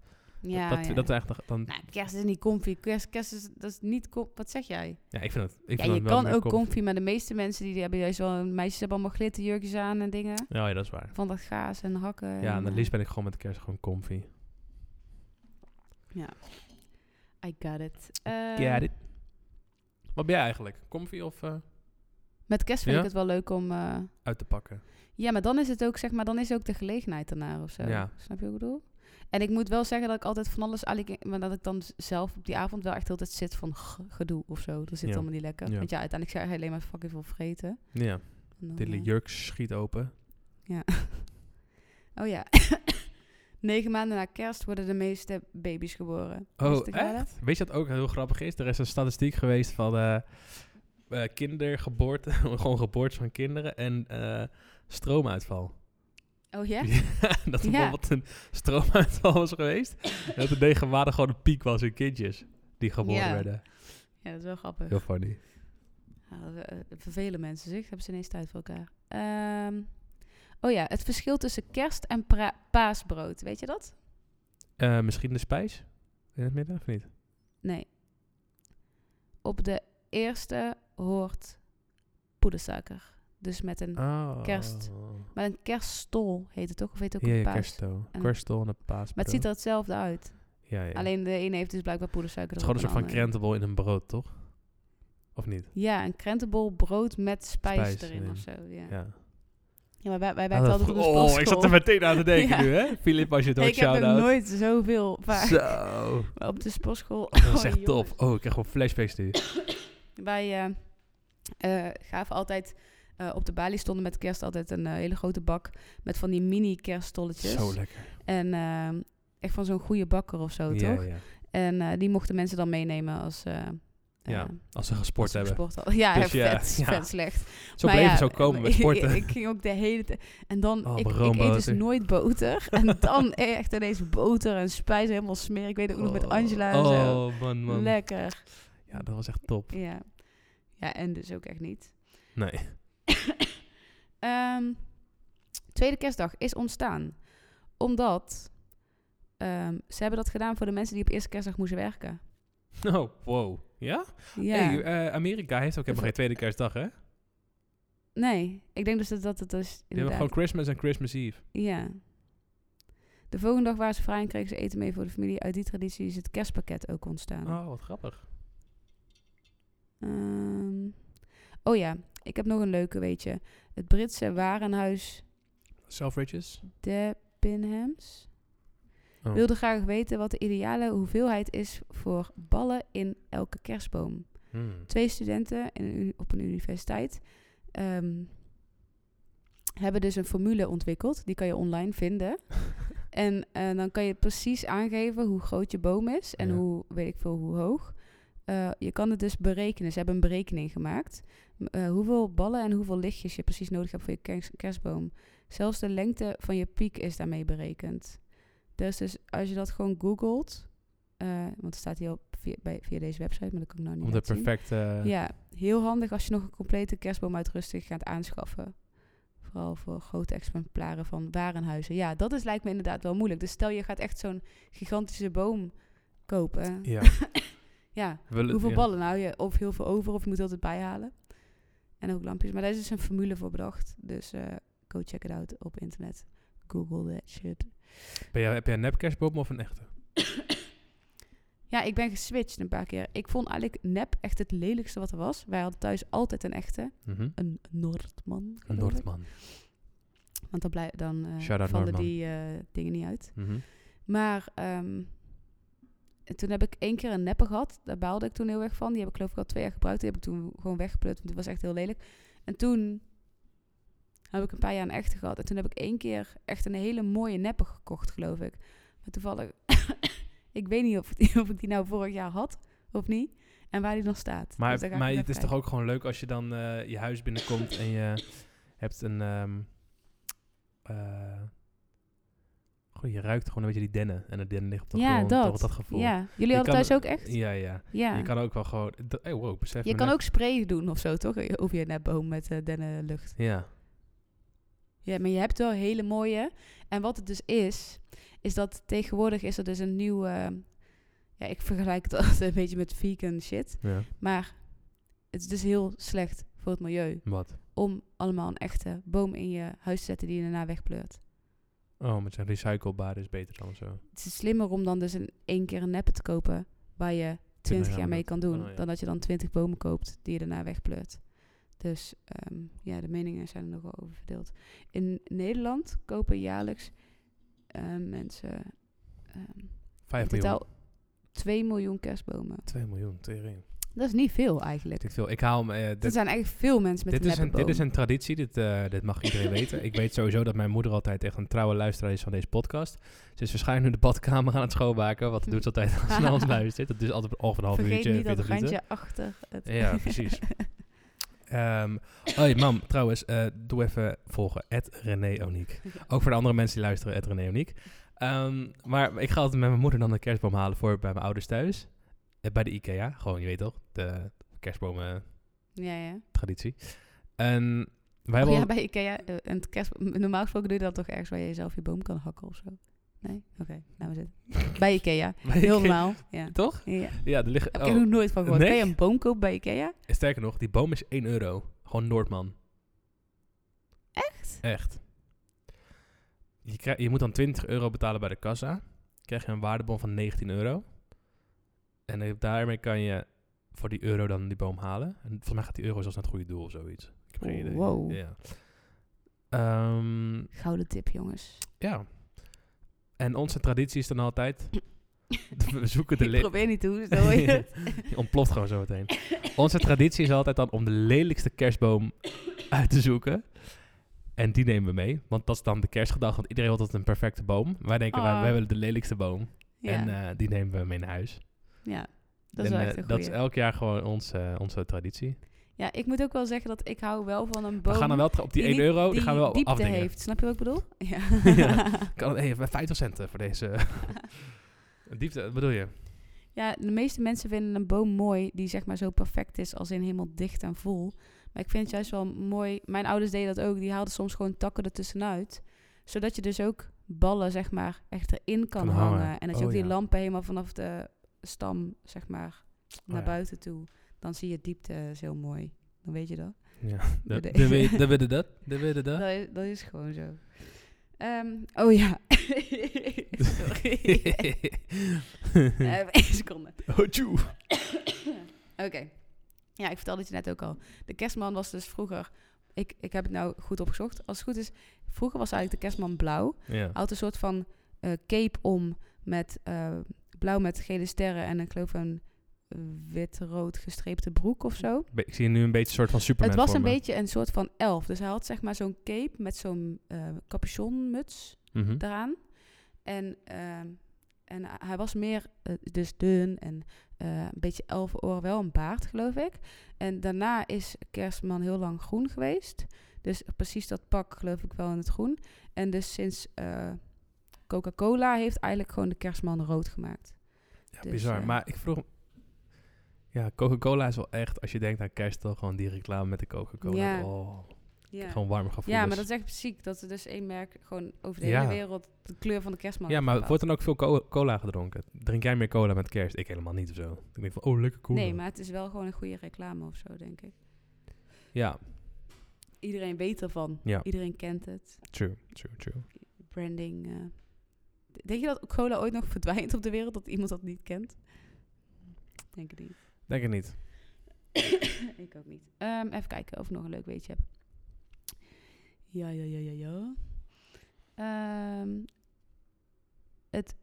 Ja, dat, ja. dat is echt nog- dan... Nou, kerst is niet comfy. Kerst, kerst is, dat is niet Wat zeg jij? Ja, ik vind het. Ik ja, vind je kan ook comfy, maar de meeste mensen die, die hebben juist wel... Meisjes hebben allemaal glitterjurkjes aan en dingen. Ja, ja, dat is waar. Van dat gaas en hakken. Ja, en, en het eh, liefst ben ik gewoon met de kerst gewoon comfy. Ja. I got it. Eh, Get it. Wat ben jij eigenlijk? Comfy of eh, Met kerst vind Ja? ik het wel leuk om... uit te pakken? ja, maar dan is het ook, zeg maar, dan is ook de gelegenheid ernaar of zo. Ja. Snap je wat ik bedoel? En ik moet wel zeggen dat ik altijd van alles... eigenlijk- Maar dat ik dan zelf op die avond wel echt altijd zit van gedoe of zo. Dat zit Ja. allemaal niet lekker. Ja. Want ja, uiteindelijk ga je alleen maar fucking veel vreten. Ja, de jurk schiet open. [LAUGHS] Oh ja. [COUGHS] Negen maanden na kerst worden de meeste baby's geboren. Oh, dat? echt? Weet je wat ook heel grappig is? Er is een statistiek geweest van eh eh, kindergeboorte, [LAUGHS] gewoon geboortes van kinderen en eh, stroomuitval. Oh [LAUGHS] ja? dat er bijvoorbeeld een stroomuitval was geweest. en [LAUGHS] dat negen maanden gewoon een piek was in kindjes die geboren werden. Ja, dat is wel grappig. Heel funny. Eh, vervelen mensen zich. Hebben ze ineens tijd voor elkaar. Ehm, oh ja, het verschil tussen kerst en paasbrood. Weet je dat? Eh, misschien de spijs in het midden, of niet? Nee. Op de eerste hoort poedersuiker. Dus met een, Oh. Kerst. met een kerststol heet het toch? Of heet het ook Ja, een ja, paas? kerststol. en- Kerststol en een paas. Maar het ziet er hetzelfde uit. Ja, ja. Alleen de ene heeft dus blijkbaar poedersuiker het is gewoon een soort van de krentenbol in een brood, toch? Of niet? Ja, een krentenbol brood met spijs, Spijs erin erin. of zo. Ja, Ja. ja maar wij, wij Ah, werken altijd op een oh, ik zat er meteen aan te [LAUGHS] denken nu, hè? Filip, als je het hoort, ik heb shout-out. nooit zoveel vaak Zo. [LAUGHS] Maar op de sportschool. Dat is Oh, echt top. Oh, ik krijg gewoon flashbacks nu. Wij eh, gaven altijd eh, op de balie stonden met kerst altijd een eh, hele grote bak met van die mini kerststolletjes. Zo lekker. En ehm, echt van zo'n goede bakker of zo, Ja, toch? ja. En eh, die mochten mensen dan meenemen als... eh, Ja, eh, als ze gesport als ze hebben. gesport. Ja, Dus ja, vet, vet slecht. Zo Maar bleef ja, het zo komen met [LAUGHS] sporten. Ik, ging ook de hele tijd... En dan, Oh, ik, ik eet dus nooit boter. [LAUGHS] en dan echt ineens boter en spijs helemaal smerig. Ik weet het ook nog met Angela en zo. Oh, man, man. Lekker. Ja, dat was echt top. Ja. Ja, en dus ook echt niet. Nee. Ehm, tweede kerstdag is ontstaan. Omdat ehm, ze hebben dat gedaan voor de mensen die op eerste kerstdag moesten werken. Oh, wow. Ja? Ja. Hey, eh, Amerika heeft ook helemaal geen tweede kerstdag, hè? Nee, ik denk dus dat dat het is. hebben Inderdaad. gewoon Christmas en Christmas Eve. Ja. De volgende dag waren ze vrij en kregen ze eten mee voor de familie. Uit die traditie is het kerstpakket ook ontstaan. Oh, wat grappig. Ehm, oh ja, ik heb nog een leuke, weet je. Het Britse warenhuis Selfridges? Debenhams Oh. wilde graag weten wat de ideale hoeveelheid is voor ballen in elke kerstboom. Hmm. Twee studenten in op een universiteit ehm, hebben dus een formule ontwikkeld. Die kan je online vinden. [LAUGHS] en eh, dan kan je precies aangeven hoe groot je boom is en Ja. hoe, weet ik veel, hoe hoog. Eh, je kan het dus berekenen. Ze hebben een berekening gemaakt. Eh, hoeveel ballen en hoeveel lichtjes je precies nodig hebt voor je kers- kerstboom. Zelfs de lengte van je piek is daarmee berekend. Dus, dus als je dat gewoon googelt, eh, want het staat hier op via, bij, via deze website, maar dat kan ik nou niet Om de perfecte... Ja, heel handig als je nog een complete kerstboomuitrusting gaat aanschaffen. Vooral voor grote exemplaren van warenhuizen. Ja, dat is, lijkt me inderdaad wel moeilijk. Dus stel je gaat echt zo'n gigantische boom kopen. Ja. [COUGHS] Ja, hoeveel ja. ballen nou? Je of heel veel over of je moet altijd bijhalen. En ook lampjes. Maar daar is dus een formule voor bedacht. Dus eh, go check it out op internet. Google that shit. Ben jij, heb jij een nep kerstboom of een echte? [COUGHS] Ja, ik ben geswitcht een paar keer. Ik vond eigenlijk nep echt het lelijkste wat er was. Wij hadden thuis altijd een echte. Mhm. Een Noordman. Een. Noordman. Want dan, blij, dan Shout-out vallen Noordman. die eh, dingen niet uit. Mhm. Maar ehm, en toen heb ik één keer een neppe gehad. Daar baalde ik toen heel erg van. Die heb ik geloof ik al twee jaar gebruikt. Die heb ik toen gewoon weggeplut, want die was echt heel lelijk. En toen heb ik een paar jaar een echte gehad. En toen heb ik één keer echt een hele mooie neppe gekocht, geloof ik. Maar toevallig, [COUGHS] ik weet niet of, die, of ik die nou vorig jaar had of niet. En waar die nog staat. Maar, Dus maar het is toch ook gewoon leuk als je dan eh, je huis binnenkomt en je hebt een... ehm je ruikt gewoon een beetje die dennen. En de dennen ligt op de Ja, grond. dat. Toch dat gevoel. Ja, jullie hadden thuis ook echt? Ja, ja. Ja. Je kan ook wel gewoon... Hey, wow, besef Je kan net. ook spray doen of zo, toch? Over je nepboom met eh dennenlucht. Ja. Ja, maar je hebt wel hele mooie. En wat het dus is, is dat tegenwoordig is er dus een nieuw... eh, ja, ik vergelijk het altijd [LAUGHS] een beetje met vegan shit. ja. Maar het is dus heel slecht voor het milieu Wat? om allemaal een echte boom in je huis te zetten die je daarna wegpleurt. Oh, met zijn recyclebaar is beter dan zo. Het is slimmer om dan dus een één keer een neppe te kopen waar je 20 jaar mee kan doen, oh, ja. dan dat je dan 20 bomen koopt die je daarna wegpleurt. Dus ehm, ja, de meningen zijn er nogal over verdeeld. In Nederland kopen jaarlijks eh, mensen ehm, in 5 miljoen. totaal 2 miljoen kerstbomen. 2 miljoen, tering. Dat is niet veel eigenlijk. Veel. Ik haal hem... eh, Er zijn eigenlijk veel mensen met dit, een is een, dit is een traditie, dit, eh, dit mag iedereen [LAUGHS] weten. Ik weet sowieso dat mijn moeder altijd echt een trouwe luisteraar is van deze podcast. Ze is waarschijnlijk nu de badkamer aan het schoonmaken, wat doet ze altijd [LAUGHS] als ze ons luistert. Dat is altijd ongeveer een half Vergeet uurtje, niet dat 40 minuten. randje achter het... Ja, precies. [LAUGHS] Oh, mam, trouwens, eh, doe even volgen. René Oniek. Ook voor de andere mensen die luisteren, René Oniek. Ehm, maar ik ga altijd met mijn moeder dan de kerstboom halen voor bij mijn ouders thuis. Eh, bij de IKEA, gewoon, je weet toch, de kerstbomen ja, ja. traditie. En wij Oh hebben ja, bij Ikea. eh, en het kerst, normaal gesproken doe je dat toch ergens waar je zelf je boom kan hakken of zo? Nee? Oké, nou we zitten. [LAUGHS] Bij Ikea. bij Heel Ikea- normaal. Ja. Toch? ja. Ja, er liggen... Heb ik er nog nooit van gehoord. Nee? Kan je een boom kopen bij Ikea? Sterker nog, die boom is 1 euro. Gewoon Noordman. Echt? Echt. Je, krijg, je moet dan 20 euro betalen bij de kassa. krijg je een waardebon van 19 euro. En eh, daarmee kan je voor die euro dan die boom halen. En volgens mij gaat die euro zelfs naar het goede doel of zoiets. Ik heb geen idee. Wow. Ja. Ehm, Gouden tip, jongens. ja. En onze traditie is dan altijd... [LAUGHS] we zoeken de... Ik probeer niet toe, zo hoor [LAUGHS] je het. Je ontploft gewoon zo meteen. Onze traditie is altijd dan om de lelijkste kerstboom uit te zoeken. En die nemen we mee. Want dat is dan de kerstgedachte. Want iedereen wil altijd een perfecte boom. Wij denken, wij, Ah. wij willen de lelijkste boom. Ja, En eh, die nemen we mee naar huis. Ja. dat is wel eh, echt een dat is elk jaar gewoon onze, onze traditie. Ja, ik moet ook wel zeggen dat ik hou wel van een boom... We gaan dan wel op die, 1 niet- euro, die, die gaan we wel diepte afdingen. heeft. Snap je wat ik bedoel? [LAUGHS] Ja. Ja. Kan, hey, 50 cent voor deze. [LAUGHS] diepte, wat bedoel je? Ja, de meeste mensen vinden een boom mooi die zeg maar zo perfect is als in helemaal dicht en vol. Maar ik vind het juist wel mooi. Mijn ouders deden dat ook. Die haalden soms gewoon takken ertussenuit. Zodat je dus ook ballen zeg maar echt erin kan, Kan hangen. hangen. En dat je Oh, ook die ja. lampen helemaal vanaf de stam zeg maar naar ja. buiten toe. Dan zie je diepte is heel mooi. Dan weet je dat. Ja, [LAUGHS] de, weet- weet dat, de, weet [LAUGHS] dat. Dat is, dat is gewoon zo. Ehm, oh ja. [LAUGHS] Sorry. Één seconde. Oh. [COUGHS] Oké. Ja, ik vertelde het je net ook al. De kerstman was dus vroeger... Ik, ik heb het nou goed opgezocht. Als het goed is, vroeger was eigenlijk de kerstman blauw. Ja. Hij had een soort van eh, cape om met eh, blauw met gele sterren en ik geloof een wit-rood gestreepte broek of zo. Ik zie nu een beetje een soort van Superman het was een me. beetje een soort van elf. Dus hij had zeg maar zo'n cape met zo'n eh capuchonmuts Mhm. eraan. En, ehm, en hij was meer eh, dus dun en eh, een beetje elfenoor, wel een baard geloof ik. En daarna is Kerstman heel lang groen geweest. Dus precies dat pak geloof ik wel in het groen. En dus sinds eh, Coca-Cola heeft eigenlijk gewoon de Kerstman rood gemaakt. Ja, Dus, bizar. eh, maar ik vroeg... Ja, Coca-Cola is wel echt, als je denkt aan kerst, toch gewoon die reclame met de Coca-Cola. Ja. Oh, Ja. gewoon warme gevoelens. ja, maar dat is echt ziek. Dat er dus één merk gewoon over de Ja. hele wereld de kleur van de Kerstman Ja, maar wordt dan ook veel co- cola gedronken? Drink jij meer cola met kerst? Ik helemaal niet of zo. Ik denk van, oh, lekker cola. Nee, maar het is wel gewoon een goede reclame of zo, denk ik. Ja, Iedereen weet ervan. Ja. Iedereen kent het. true, true, true. branding. eh. Denk je dat cola ooit nog verdwijnt op de wereld, dat iemand dat niet kent? Denk ik niet. Denk het niet. [COUGHS] ik ook niet. Ehm, even kijken of ik nog een leuk weetje heb. Ja, ja, ja, ja, ja. Ehm, het,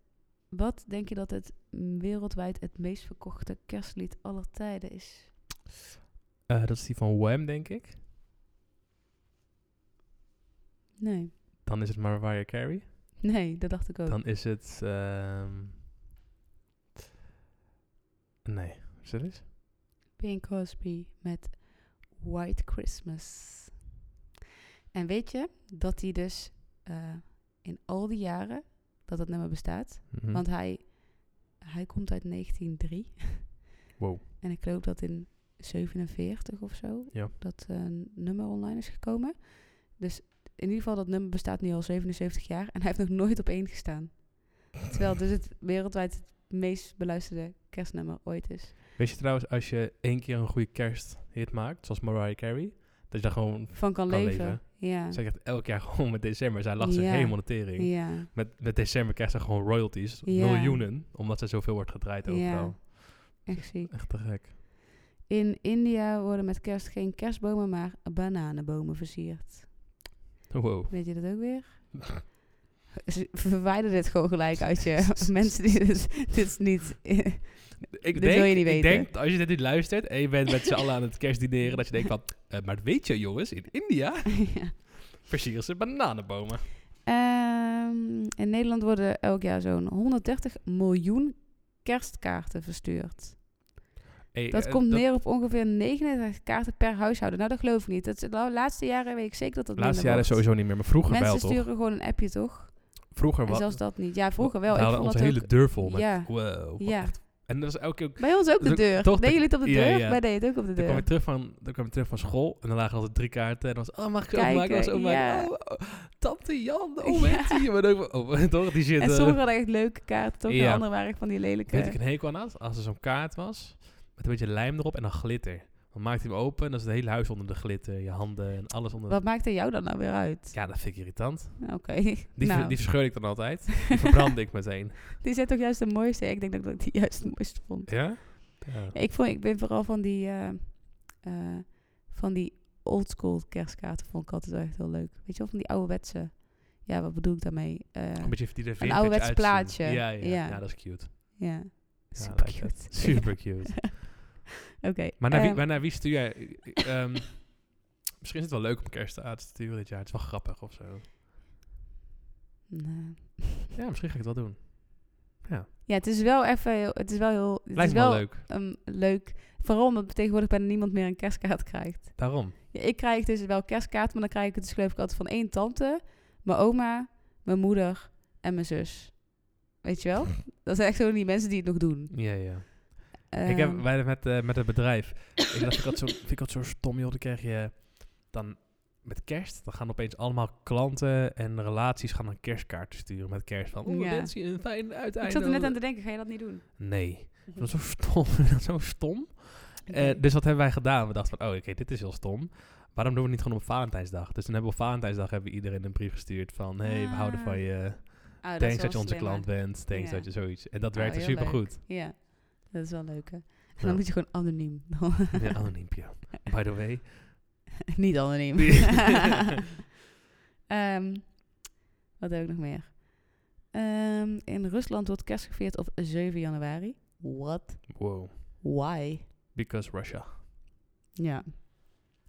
wat denk je dat het wereldwijd het meest verkochte kerstlied aller tijden is? Eh, dat is die van Wham, denk ik. Nee. Dan is het Mariah Carey. Nee, dat dacht ik ook. Dan is het... ehm, Nee, is het eens? Bing Crosby met White Christmas. En weet je dat hij dus eh, in al die jaren dat dat nummer bestaat, Mhm. want hij, hij komt uit 1903 Wow. [LAUGHS] en ik geloof dat in 47 of zo Ja. dat een nummer online is gekomen. Dus in ieder geval dat nummer bestaat nu al 77 jaar en hij heeft nog nooit op één gestaan. Terwijl dus het wereldwijd het meest beluisterde kerstnummer ooit is. Weet je trouwens, als je één keer een goede kersthit maakt, zoals Mariah Carey, dat je daar gewoon... Van kan, Kan leven. leven. Ja. Het elk jaar [LAUGHS] gewoon met december. Zij lacht zich Ja. helemaal de tering. Ja. Met, met december krijgt ze gewoon royalties. Ja. Miljoenen. Omdat ze zoveel wordt gedraaid Ja. overal. Echt ziek. Echt te gek. In India worden met kerst geen kerstbomen, maar bananenbomen versierd. Wow. Weet je dat ook weer? [LAUGHS] Verwijder dit gewoon gelijk uit je [LAUGHS] mensen die dit, dit is niet. Ik Dit denk, wil je niet ik weten. denk, als je dit nu luistert en je bent met z'n allen aan het kerstdineren, dat je denkt van, eh, maar weet je jongens, in India [LAUGHS] ja. versieren ze bananenbomen. Ehm, in Nederland worden elk jaar zo'n 130 miljoen kerstkaarten verstuurd. Hey, Dat eh, komt neer op ongeveer 39 kaarten per huishouden. Nou, dat geloof ik niet. Dat is, de laatste jaren weet ik zeker dat dat De laatste jaren wordt. sowieso niet meer, maar vroeger Mensen wel toch? sturen gewoon een appje, toch? Vroeger was zelfs dat niet. Ja, vroeger wel. We hadden onze hele ook- deur vol met, Ja. wow. Ja. echt- En dat is elke keer, Bij ons ook de deur. toch Deden de- jullie het op de ja, deur? ja. Wij deden het ook op de dan kwam deur. ik terug van, dan kwam ik terug van school en dan lagen altijd drie kaarten en dan was, oh mag ik Kijken, openmaken? Was ze openmaken? ja. Oh, oh, tante Jan, oh Ja. weet je? Maar oh, [LAUGHS] toch, die shit. En sommigen hadden echt leuke kaarten, toch? Ja. andere waren echt van die lelijke... Weet ik een hekel aan had? Als er zo'n kaart was, met een beetje lijm erop en dan glitter. Dan maakte hij hem open en dan is het hele huis onder de glitter. Je handen en alles onder Wat maakte jou dan nou weer uit? Ja, dat vind ik irritant. Oké. Die, nou, die verscheur ik dan altijd. [LAUGHS] Die verbrand ik meteen. die zijn toch juist de mooiste? Ik denk dat ik die juist het mooiste vond. Ja? Ja. Ik, vond, ik ben vooral van die, eh, eh, van die oldschool kerstkaarten vond ik altijd wel echt heel leuk. Weet je wel, van die ouderwetse... Ja, wat bedoel ik daarmee? Eh, Een beetje die er een ouderwets plaatje. Ja, ja, ja. Ja. dat is cute. ja, super cute. Super cute. [LAUGHS] Oké. Maar naar, wie, ehm, maar naar wie stuur jij... ehm, [LAUGHS] misschien is het wel leuk om kerst uit te sturen dit jaar. Het is wel grappig of zo. [LAUGHS] Ja, misschien ga ik het wel doen. Ja. Ja, het is wel even heel... Het is wel heel... Het Lijkt is wel wel leuk. um, leuk. Vooral omdat tegenwoordig bijna niemand meer een kerstkaart krijgt. Daarom. Ja, ik krijg dus wel kerstkaart, maar dan krijg ik het dus geloof ik altijd van één tante, mijn oma, mijn moeder en mijn zus. Weet je wel? [LAUGHS] Dat zijn echt zo die mensen die het nog doen. Ja, ja. Ik heb Ehm, wij met, eh, met het bedrijf. ik dacht, ik had zo, vind ik had zo stom, joh. Dan krijg je dan met kerst. Dan gaan opeens allemaal klanten en relaties gaan dan kerstkaarten sturen met kerst. Van, Ja. wens je een fijn uiteinde. ik zat er net aan te denken, ga je dat niet doen? Nee. Dat is zo stom. [LAUGHS] dat is zo stom. Eh, dus wat hebben wij gedaan? We dachten van, oh, oké, dit is heel stom. Waarom doen we het niet gewoon op Valentijnsdag? Dus dan hebben we op Valentijnsdag hebben we iedereen een brief gestuurd van... hey, we houden van Ah. je. Oh, Thanks dat, je onze slimmer. klant bent. Thanks Ja. dat je zoiets... En dat Oh, werkte heel super leuk. goed. Ja, dat is wel leuk hè. En Ja. dan moet je gewoon anoniem. Ja, [LAUGHS] anoniempje. By the way. [LAUGHS] niet anoniem. [LAUGHS] Ehm, wat heb ik nog meer? Ehm, in Rusland wordt kerst gevierd op 7 januari. What? Wow. Why? Because Russia. Ja.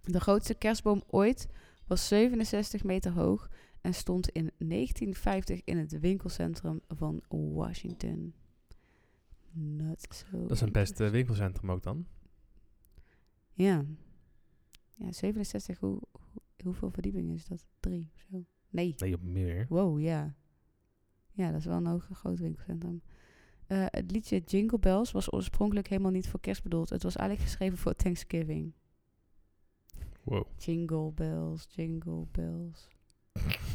De grootste kerstboom ooit was 67 meter hoog en stond in 1950 in het winkelcentrum van Washington. Not so Dat is een best eh, winkelcentrum ook dan. Ja. Ja, 67, hoe, hoe- hoeveel verdiepingen is dat? Drie of zo? Nee. Nee, op meer. Wow, ja. Ja, dat is wel een hoog, groot winkelcentrum. Eh, het liedje Jingle Bells was oorspronkelijk helemaal niet voor kerst bedoeld. Het was eigenlijk geschreven voor Thanksgiving. Wow. Jingle bells, jingle bells.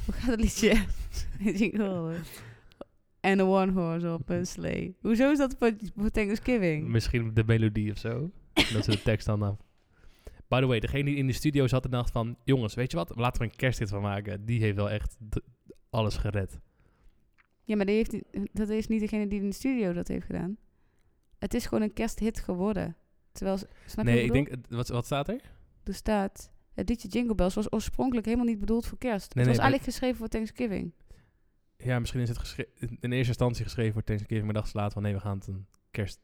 Hoe gaat het liedje? [LAUGHS] jingle. En een one horse op een sleigh. Hoezo is dat voor, voor Thanksgiving? Misschien de melodie of zo. dat ze de tekst dan af. By the way, degene die in de studio zat en dacht van... Jongens, weet je wat? Laten we een kersthit van maken. Die heeft wel echt alles gered. Ja, maar die heeft, dat is niet degene die in de studio dat heeft gedaan. Het is gewoon een kersthit geworden. Terwijl, snap nee, ik denk... Wat, wat staat er? Er staat... Het liedje Jingle Bells was oorspronkelijk helemaal niet bedoeld voor kerst. Nee, het was nee, eigenlijk geschreven voor Thanksgiving. Ja, misschien is het in eerste instantie geschreven voor Thanksgiving. Maar dachten ze later van... Nee, we gaan het een kerst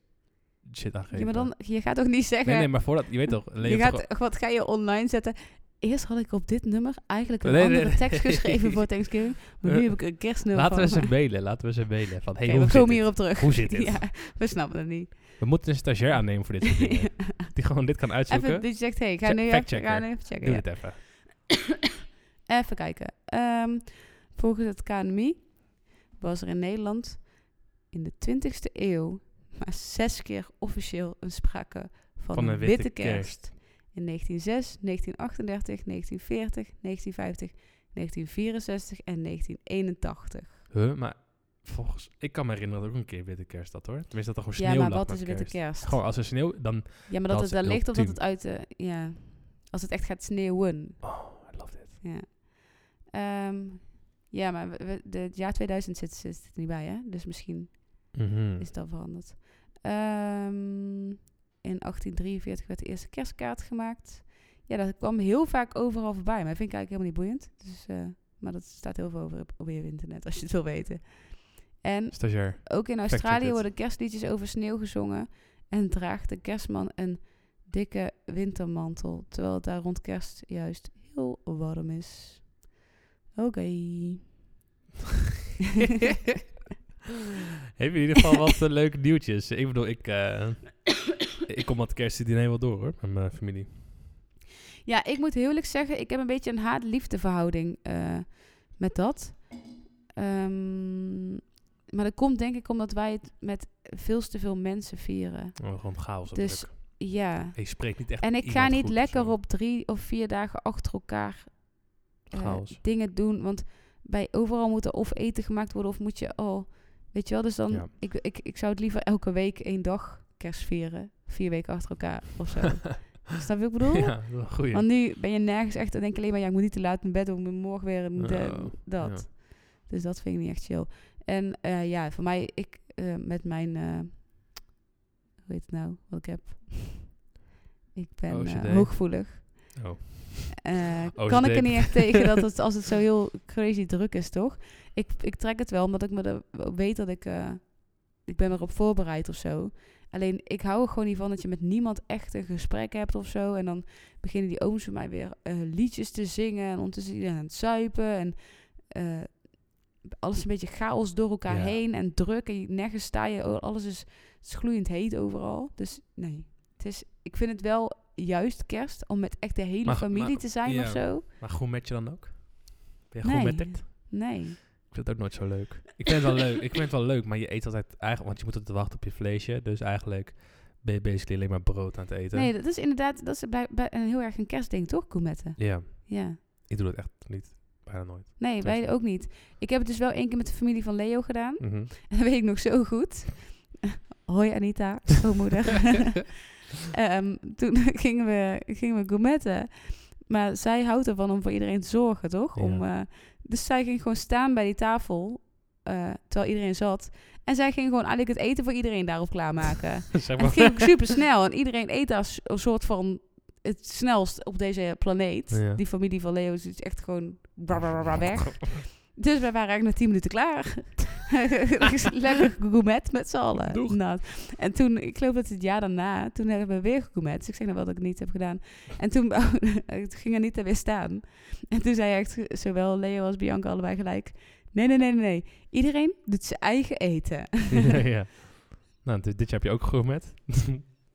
shit aangeven. Ja, maar dan... Je gaat toch niet zeggen... Nee, nee, maar voordat... Je weet toch... je gaat, toch- wat ga je online zetten? Eerst had ik op dit nummer eigenlijk een Nee, andere nee. tekst geschreven voor [LAUGHS] Thanksgiving. Maar nu heb ik een kerstnummer Laten we ze mailen. Laten we ze mailen. Van, hey, hoe we komen hierop terug. Hoe zit dit? [LAUGHS] Ja, we snappen het niet. We moeten een stagiair aannemen voor dit soort dingen. [LAUGHS] Die gewoon dit kan uitzoeken. Even, je zegt, hey, ik ga nu even, factchecker. ga nu even checken. Doe ja. het even. [COUGHS] Even kijken. Ehm, volgens het KNMI was er in Nederland in de 20e eeuw maar zes keer officieel een sprake van, Van een, witte witte kerst. kerst. In 1906, 1938, 1940, 1950, 1964 en 1981. Huh? Maar volgens... Ik kan me herinneren dat ook een keer witte kerst had hoor. Tenminste dat er gewoon Ja, sneeuw maar lag wat met is witte kerst? Gewoon als er sneeuw... Dan... Ja, maar dat, dat het daar ligt of dat het uit de... Ja, als het echt gaat sneeuwen. Oh, I love it. Ja. Ehm, ja, maar we, we- de, het jaar 2000 zit, zit er niet bij, hè? Dus misschien Mhm. is dat veranderd. Ehm, in 1843 werd de eerste kerstkaart gemaakt. Ja, dat kwam heel vaak overal voorbij. Maar vind ik eigenlijk helemaal niet boeiend. Dus, eh, maar dat staat heel veel over op, op je internet, als je het wil weten. En Stagiair. ook in Australië worden kerstliedjes over sneeuw gezongen. En draagt de kerstman een dikke wintermantel. Terwijl het daar rond kerst juist heel warm is. Oké. [LAUGHS] Heb je in ieder geval wat eh, leuke nieuwtjes? Ik bedoel, ik... eh, ik kom het kerstdiner wel door hoor. Met mijn familie. Ja, ik moet heel eerlijk zeggen, ik heb een beetje een haat-liefde verhouding eh, met dat. Ehm, maar dat komt denk ik omdat wij het met veel te veel mensen vieren. Oh, gewoon chaos en Dus druk. ja. Je spreekt niet echt En ik ga niet goed lekker zo. op drie of vier dagen achter elkaar eh, dingen doen. Want bij overal moet er of eten gemaakt worden of moet je al... Weet je wel, dus dan... Ja. Ik, ik, ik zou het liever elke week één dag kerst vieren. Vier weken achter elkaar of zo. [LAUGHS] Snap je wat ik bedoel? ja, goeie. Want nu ben je nergens echt... Dan denk alleen maar... Ja, ik moet niet te laat in bed. Ik moet morgen weer een de- Oh, dat. Dus dat vind ik niet echt chill. En eh, ja, voor mij... Ik eh, met mijn... hoe heet het nou? Wat ik heb? [LAUGHS] Ik ben OCD. hooggevoelig. Oh. Eh, OCD. kan ik er niet echt tegen dat [LAUGHS] het, als het zo heel crazy druk is, toch? Ik, ik trek het wel, omdat ik me er, weet dat ik... eh, ik ben erop voorbereid of zo. Alleen, ik hou er gewoon niet van dat je met niemand echt een gesprek hebt of zo. En dan beginnen die ooms van mij weer eh, liedjes te zingen. En ondertussen iedereen aan het zuipen. En alles een beetje chaos door elkaar Ja. heen en druk. En je- nergens sta je, oh, alles is, is gloeiend heet overal. Dus nee, het is, ik vind het wel juist kerst om met echt de hele Maar- familie maar- te zijn ja. of zo. Maar groen met je dan ook? Ben je Nee. met het? Nee. Ik vind het ook nooit zo leuk. Ik vind het wel leuk. Ik vind het wel leuk, maar je eet altijd eigenlijk, want je moet altijd wachten op je vleesje. Dus eigenlijk ben je basically alleen maar brood aan het eten. Nee, dat is inderdaad dat is bij, bij een heel erg een kerstding, toch, gourmetten? Ja, Ja. ik doe dat echt niet. Bijna nooit. Nee, wij ook niet. Ik heb het dus wel één keer met de familie van Leo gedaan. Mhm. En [LAUGHS] dat weet ik nog zo goed. [LAUGHS] Hoi Anita, schoonmoeder. [LAUGHS] Ehm, toen [LAUGHS] gingen we, gingen we gourmetten. Maar zij houdt ervan om voor iedereen te zorgen, toch? Ja. Om, eh, dus zij ging gewoon staan bij die tafel, eh, terwijl iedereen zat. En zij ging gewoon eigenlijk het eten voor iedereen daarop klaarmaken. [LAUGHS] zeg En het ging ook super snel. En iedereen eet als een soort van het snelst op deze planeet. Ja. Die familie van Leo is dus echt gewoon [LAUGHS] weg. Dus wij waren eigenlijk na 10 minuten klaar. [LAUGHS] Lekker gourmet met z'n allen. Nou, en toen, ik geloof dat het jaar daarna, toen hebben we weer gourmet. Dus ik zeg nou wel dat ik het niet heb gedaan. En toen, [LAUGHS] ging Anita weer staan. En toen zei echt zowel Leo als Bianca allebei gelijk... Nee, nee, nee, nee, nee. Iedereen doet zijn eigen eten. [LAUGHS] ja, ja. Nou, dit, dit jaar heb je ook groen met.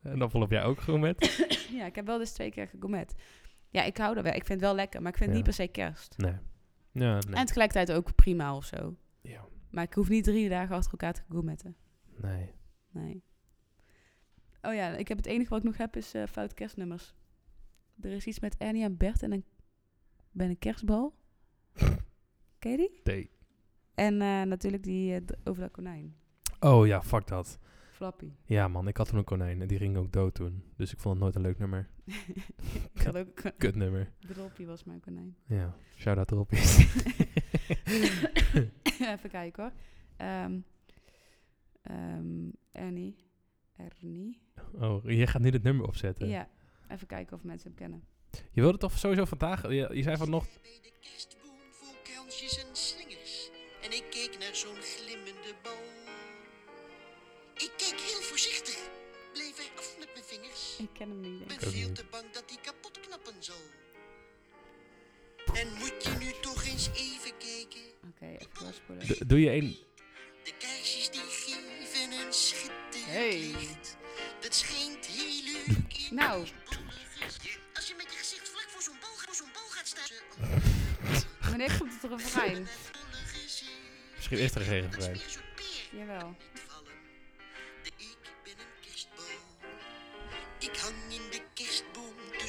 en dan volgend jaar ook groen met. [COUGHS] ja, ik heb wel dus twee keer gegourmet. Ja, ik hou er wel. Ik vind het wel lekker, maar ik vind het niet per se kerst. Nee. Ja, nee. En tegelijkertijd ook prima of zo. Ja. Maar ik hoef niet drie dagen achter elkaar te gourmetten. Nee. Nee. Oh ja, ik heb het enige wat ik nog heb is eh fout kerstnummers. Er is iets met Ernie en Bert en een, bij een kerstbal. [LAUGHS] Ken je die? Nee. En eh, natuurlijk die eh, over dat konijn. Oh ja, fuck dat. Flappy. Ja man, ik had toen een konijn en die ging ook dood toen. Dus ik vond het nooit een leuk nummer. ik had ook... Kut nummer. Droppie was mijn konijn. Ja, shout-out erop. [LAUGHS] [LAUGHS] Even kijken hoor. Ehm ehm, Ernie. Ernie. oh, je gaat nu het nummer opzetten. Ja, even kijken of mensen hem kennen. Je wilde toch sowieso vandaag... Je, je zei van nog... Ik ken hem niet. denk Ben ik. ook veel te bang dat hij kapot knappen zal. En moet je nu toch eens even kijken? Oké, even doorspoelen. D- doe je een... De kaarsjes die geven een schitterend Hey. licht. Dat schijnt heel leuk in [LAUGHS] Nou. Als je met je gezicht vlak voor zo'n bal, voor zo'n bal gaat staan. Wanneer komt het refrein? Misschien is er geen refrein. een Jawel.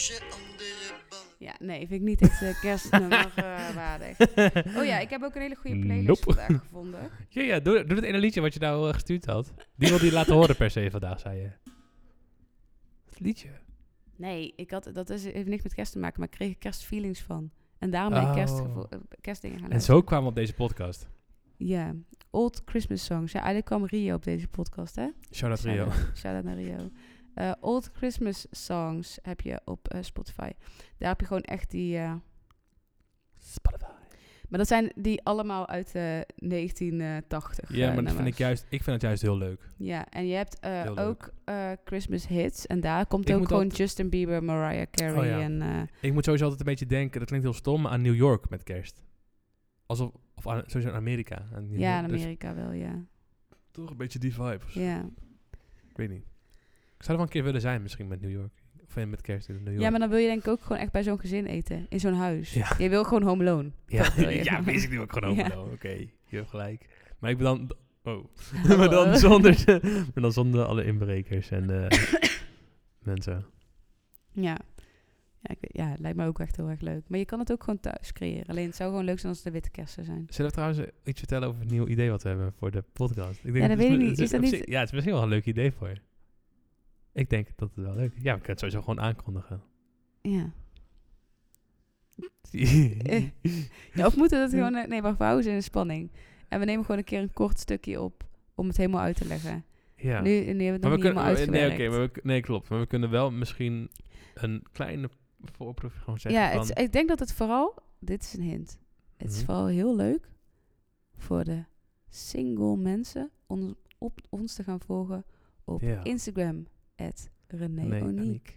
Andere ballen. Ja, nee, vind ik niet echt uh, kerstnummer eh, [LAUGHS] waardig. Oh ja, ik heb ook een hele goede playlist Nope. vandaag gevonden. [LAUGHS] Ja, ja, doe, doe het ene liedje wat je nou eh, gestuurd had. Die wilde je laten horen per se vandaag, zei je. Het liedje? Nee, ik had, dat is, heeft niks met kerst te maken, maar ik kreeg er kerstfeelings van. En daarom ben ik Oh. kerstgevo- eh, kerstdingen gaan En zo kwamen we op deze podcast. Ja, Old Christmas Songs. Ja, eigenlijk kwam Rio op deze podcast, hè? Shout-out Rio. Shout-out naar Rio. Eh, Old Christmas Songs heb je op eh, Spotify. Daar heb je gewoon echt die... eh, Spotify. maar dat zijn die allemaal uit eh 1980. Ja, maar dat vind ik, juist, ik vind het juist heel leuk. Ja, en je hebt ook Christmas hits. En daar komt Ik ook gewoon altijd- Justin Bieber, Mariah Carey Oh ja. en... Ik moet sowieso altijd een beetje denken, dat klinkt heel stom, maar aan New York met kerst. Alsof, of aan, sowieso aan Amerika. Aan ja, York. in Dus Amerika wel, ja. toch een beetje die vibe. ja. Ik weet niet. Ik zou er wel een keer willen zijn misschien met New York. Of met kerst in New York. Ja, maar dan wil je denk ik ook gewoon echt bij zo'n gezin eten. In zo'n huis. Ja. Je wil gewoon home alone. Ja, Dat wil [LAUGHS] je. ja basically ook gewoon Ja. overal. Oké, je hebt gelijk. Maar ik ben dan... Oh. [LAUGHS] [LAUGHS] maar, dan zonder, de- maar dan zonder alle inbrekers en eh, [COUGHS] mensen. Ja. Ja, ik weet- ja, het lijkt me ook echt heel erg leuk. Maar je kan het ook gewoon thuis creëren. Alleen het zou gewoon leuk zijn als het de witte kersen zijn. Zullen we trouwens eh, iets vertellen over het nieuwe idee wat we hebben voor de podcast? Ik denk Ja, dat weet ik niet. Is dat Ja, het is misschien wel een leuk idee voor je. Ik denk dat het wel leuk is. Ja, we kunnen het sowieso gewoon aankondigen. Ja. [LAUGHS] ja of moeten we dat gewoon... eh, Nee, wacht, we houden ze in de spanning. En we nemen gewoon een keer een kort stukje op om het helemaal uit te leggen. ja. Nu, nu hebben we het maar nog we niet helemaal kunnen, nee, uitgewerkt. oké, maar we, nee, klopt. Maar we kunnen wel misschien een kleine voorproef gewoon zeggen ja, van... het, is- ik denk dat het vooral... Dit is een hint. Het is Mhm. vooral heel leuk voor de single mensen om op ons te gaan volgen op Ja. Instagram. At René Nee, Oniek.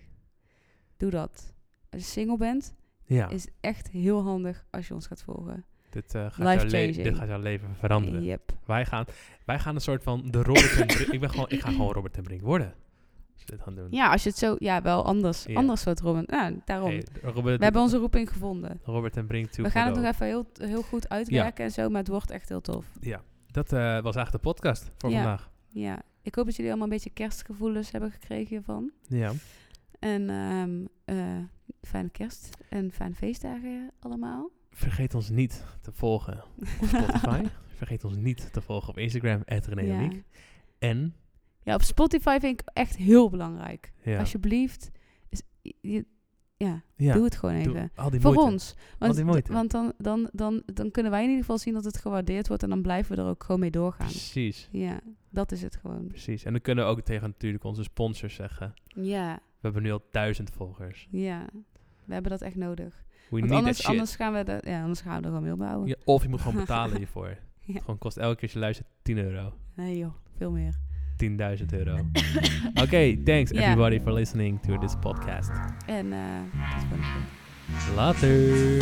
Doe dat. Als je single bent, Ja. is echt heel handig als je ons gaat volgen. Dit, eh, gaat jouw dit gaat jouw leven veranderen. Yep. Wij, gaan, wij gaan een soort van de Robert ten Brink... ik, ben gewoon, ik ga gewoon Robert ten Brink worden. Als dit gaan doen. Ja, als je het zo... Ja, wel anders. Anders soort Robin. Ja, daarom. Hey, Robert, We hebben onze roeping gevonden. Robert ten Brink 2.0. We gaan het nog even heel, heel goed uitwerken en zo, maar het wordt echt heel tof. Ja, dat eh, was eigenlijk de podcast voor Ja. vandaag. Ja, ik hoop dat jullie allemaal een beetje kerstgevoelens hebben gekregen hiervan. Ja. En eh, fijne kerst en fijne feestdagen allemaal. Vergeet ons niet te volgen op Spotify. [LAUGHS] Vergeet ons niet te volgen op Instagram, René ja. En, ja, op Spotify vind ik echt heel belangrijk. ja, Alsjeblieft, is, je- ja, ja, doe het gewoon even. al die Voor moeite. ons. Want, want dan, dan, dan, dan kunnen wij in ieder geval zien dat het gewaardeerd wordt en dan blijven we er ook gewoon mee doorgaan. Precies, Ja, dat is het gewoon. precies. En dan kunnen we ook tegen natuurlijk onze sponsors zeggen. Ja, We hebben nu al duizend volgers. ja. We hebben dat echt nodig. We Want need anders, that shit. anders gaan we er, ja, anders gaan we er gewoon mee opbouwen. Ja, of je moet gewoon [LAUGHS] betalen hiervoor. Ja. Gewoon kost elke keer als je luistert 10 euro. Nee joh, veel meer. 10.000 euro. [LAUGHS] Oké, thanks everybody for listening to this podcast. En eh dat goed. Later.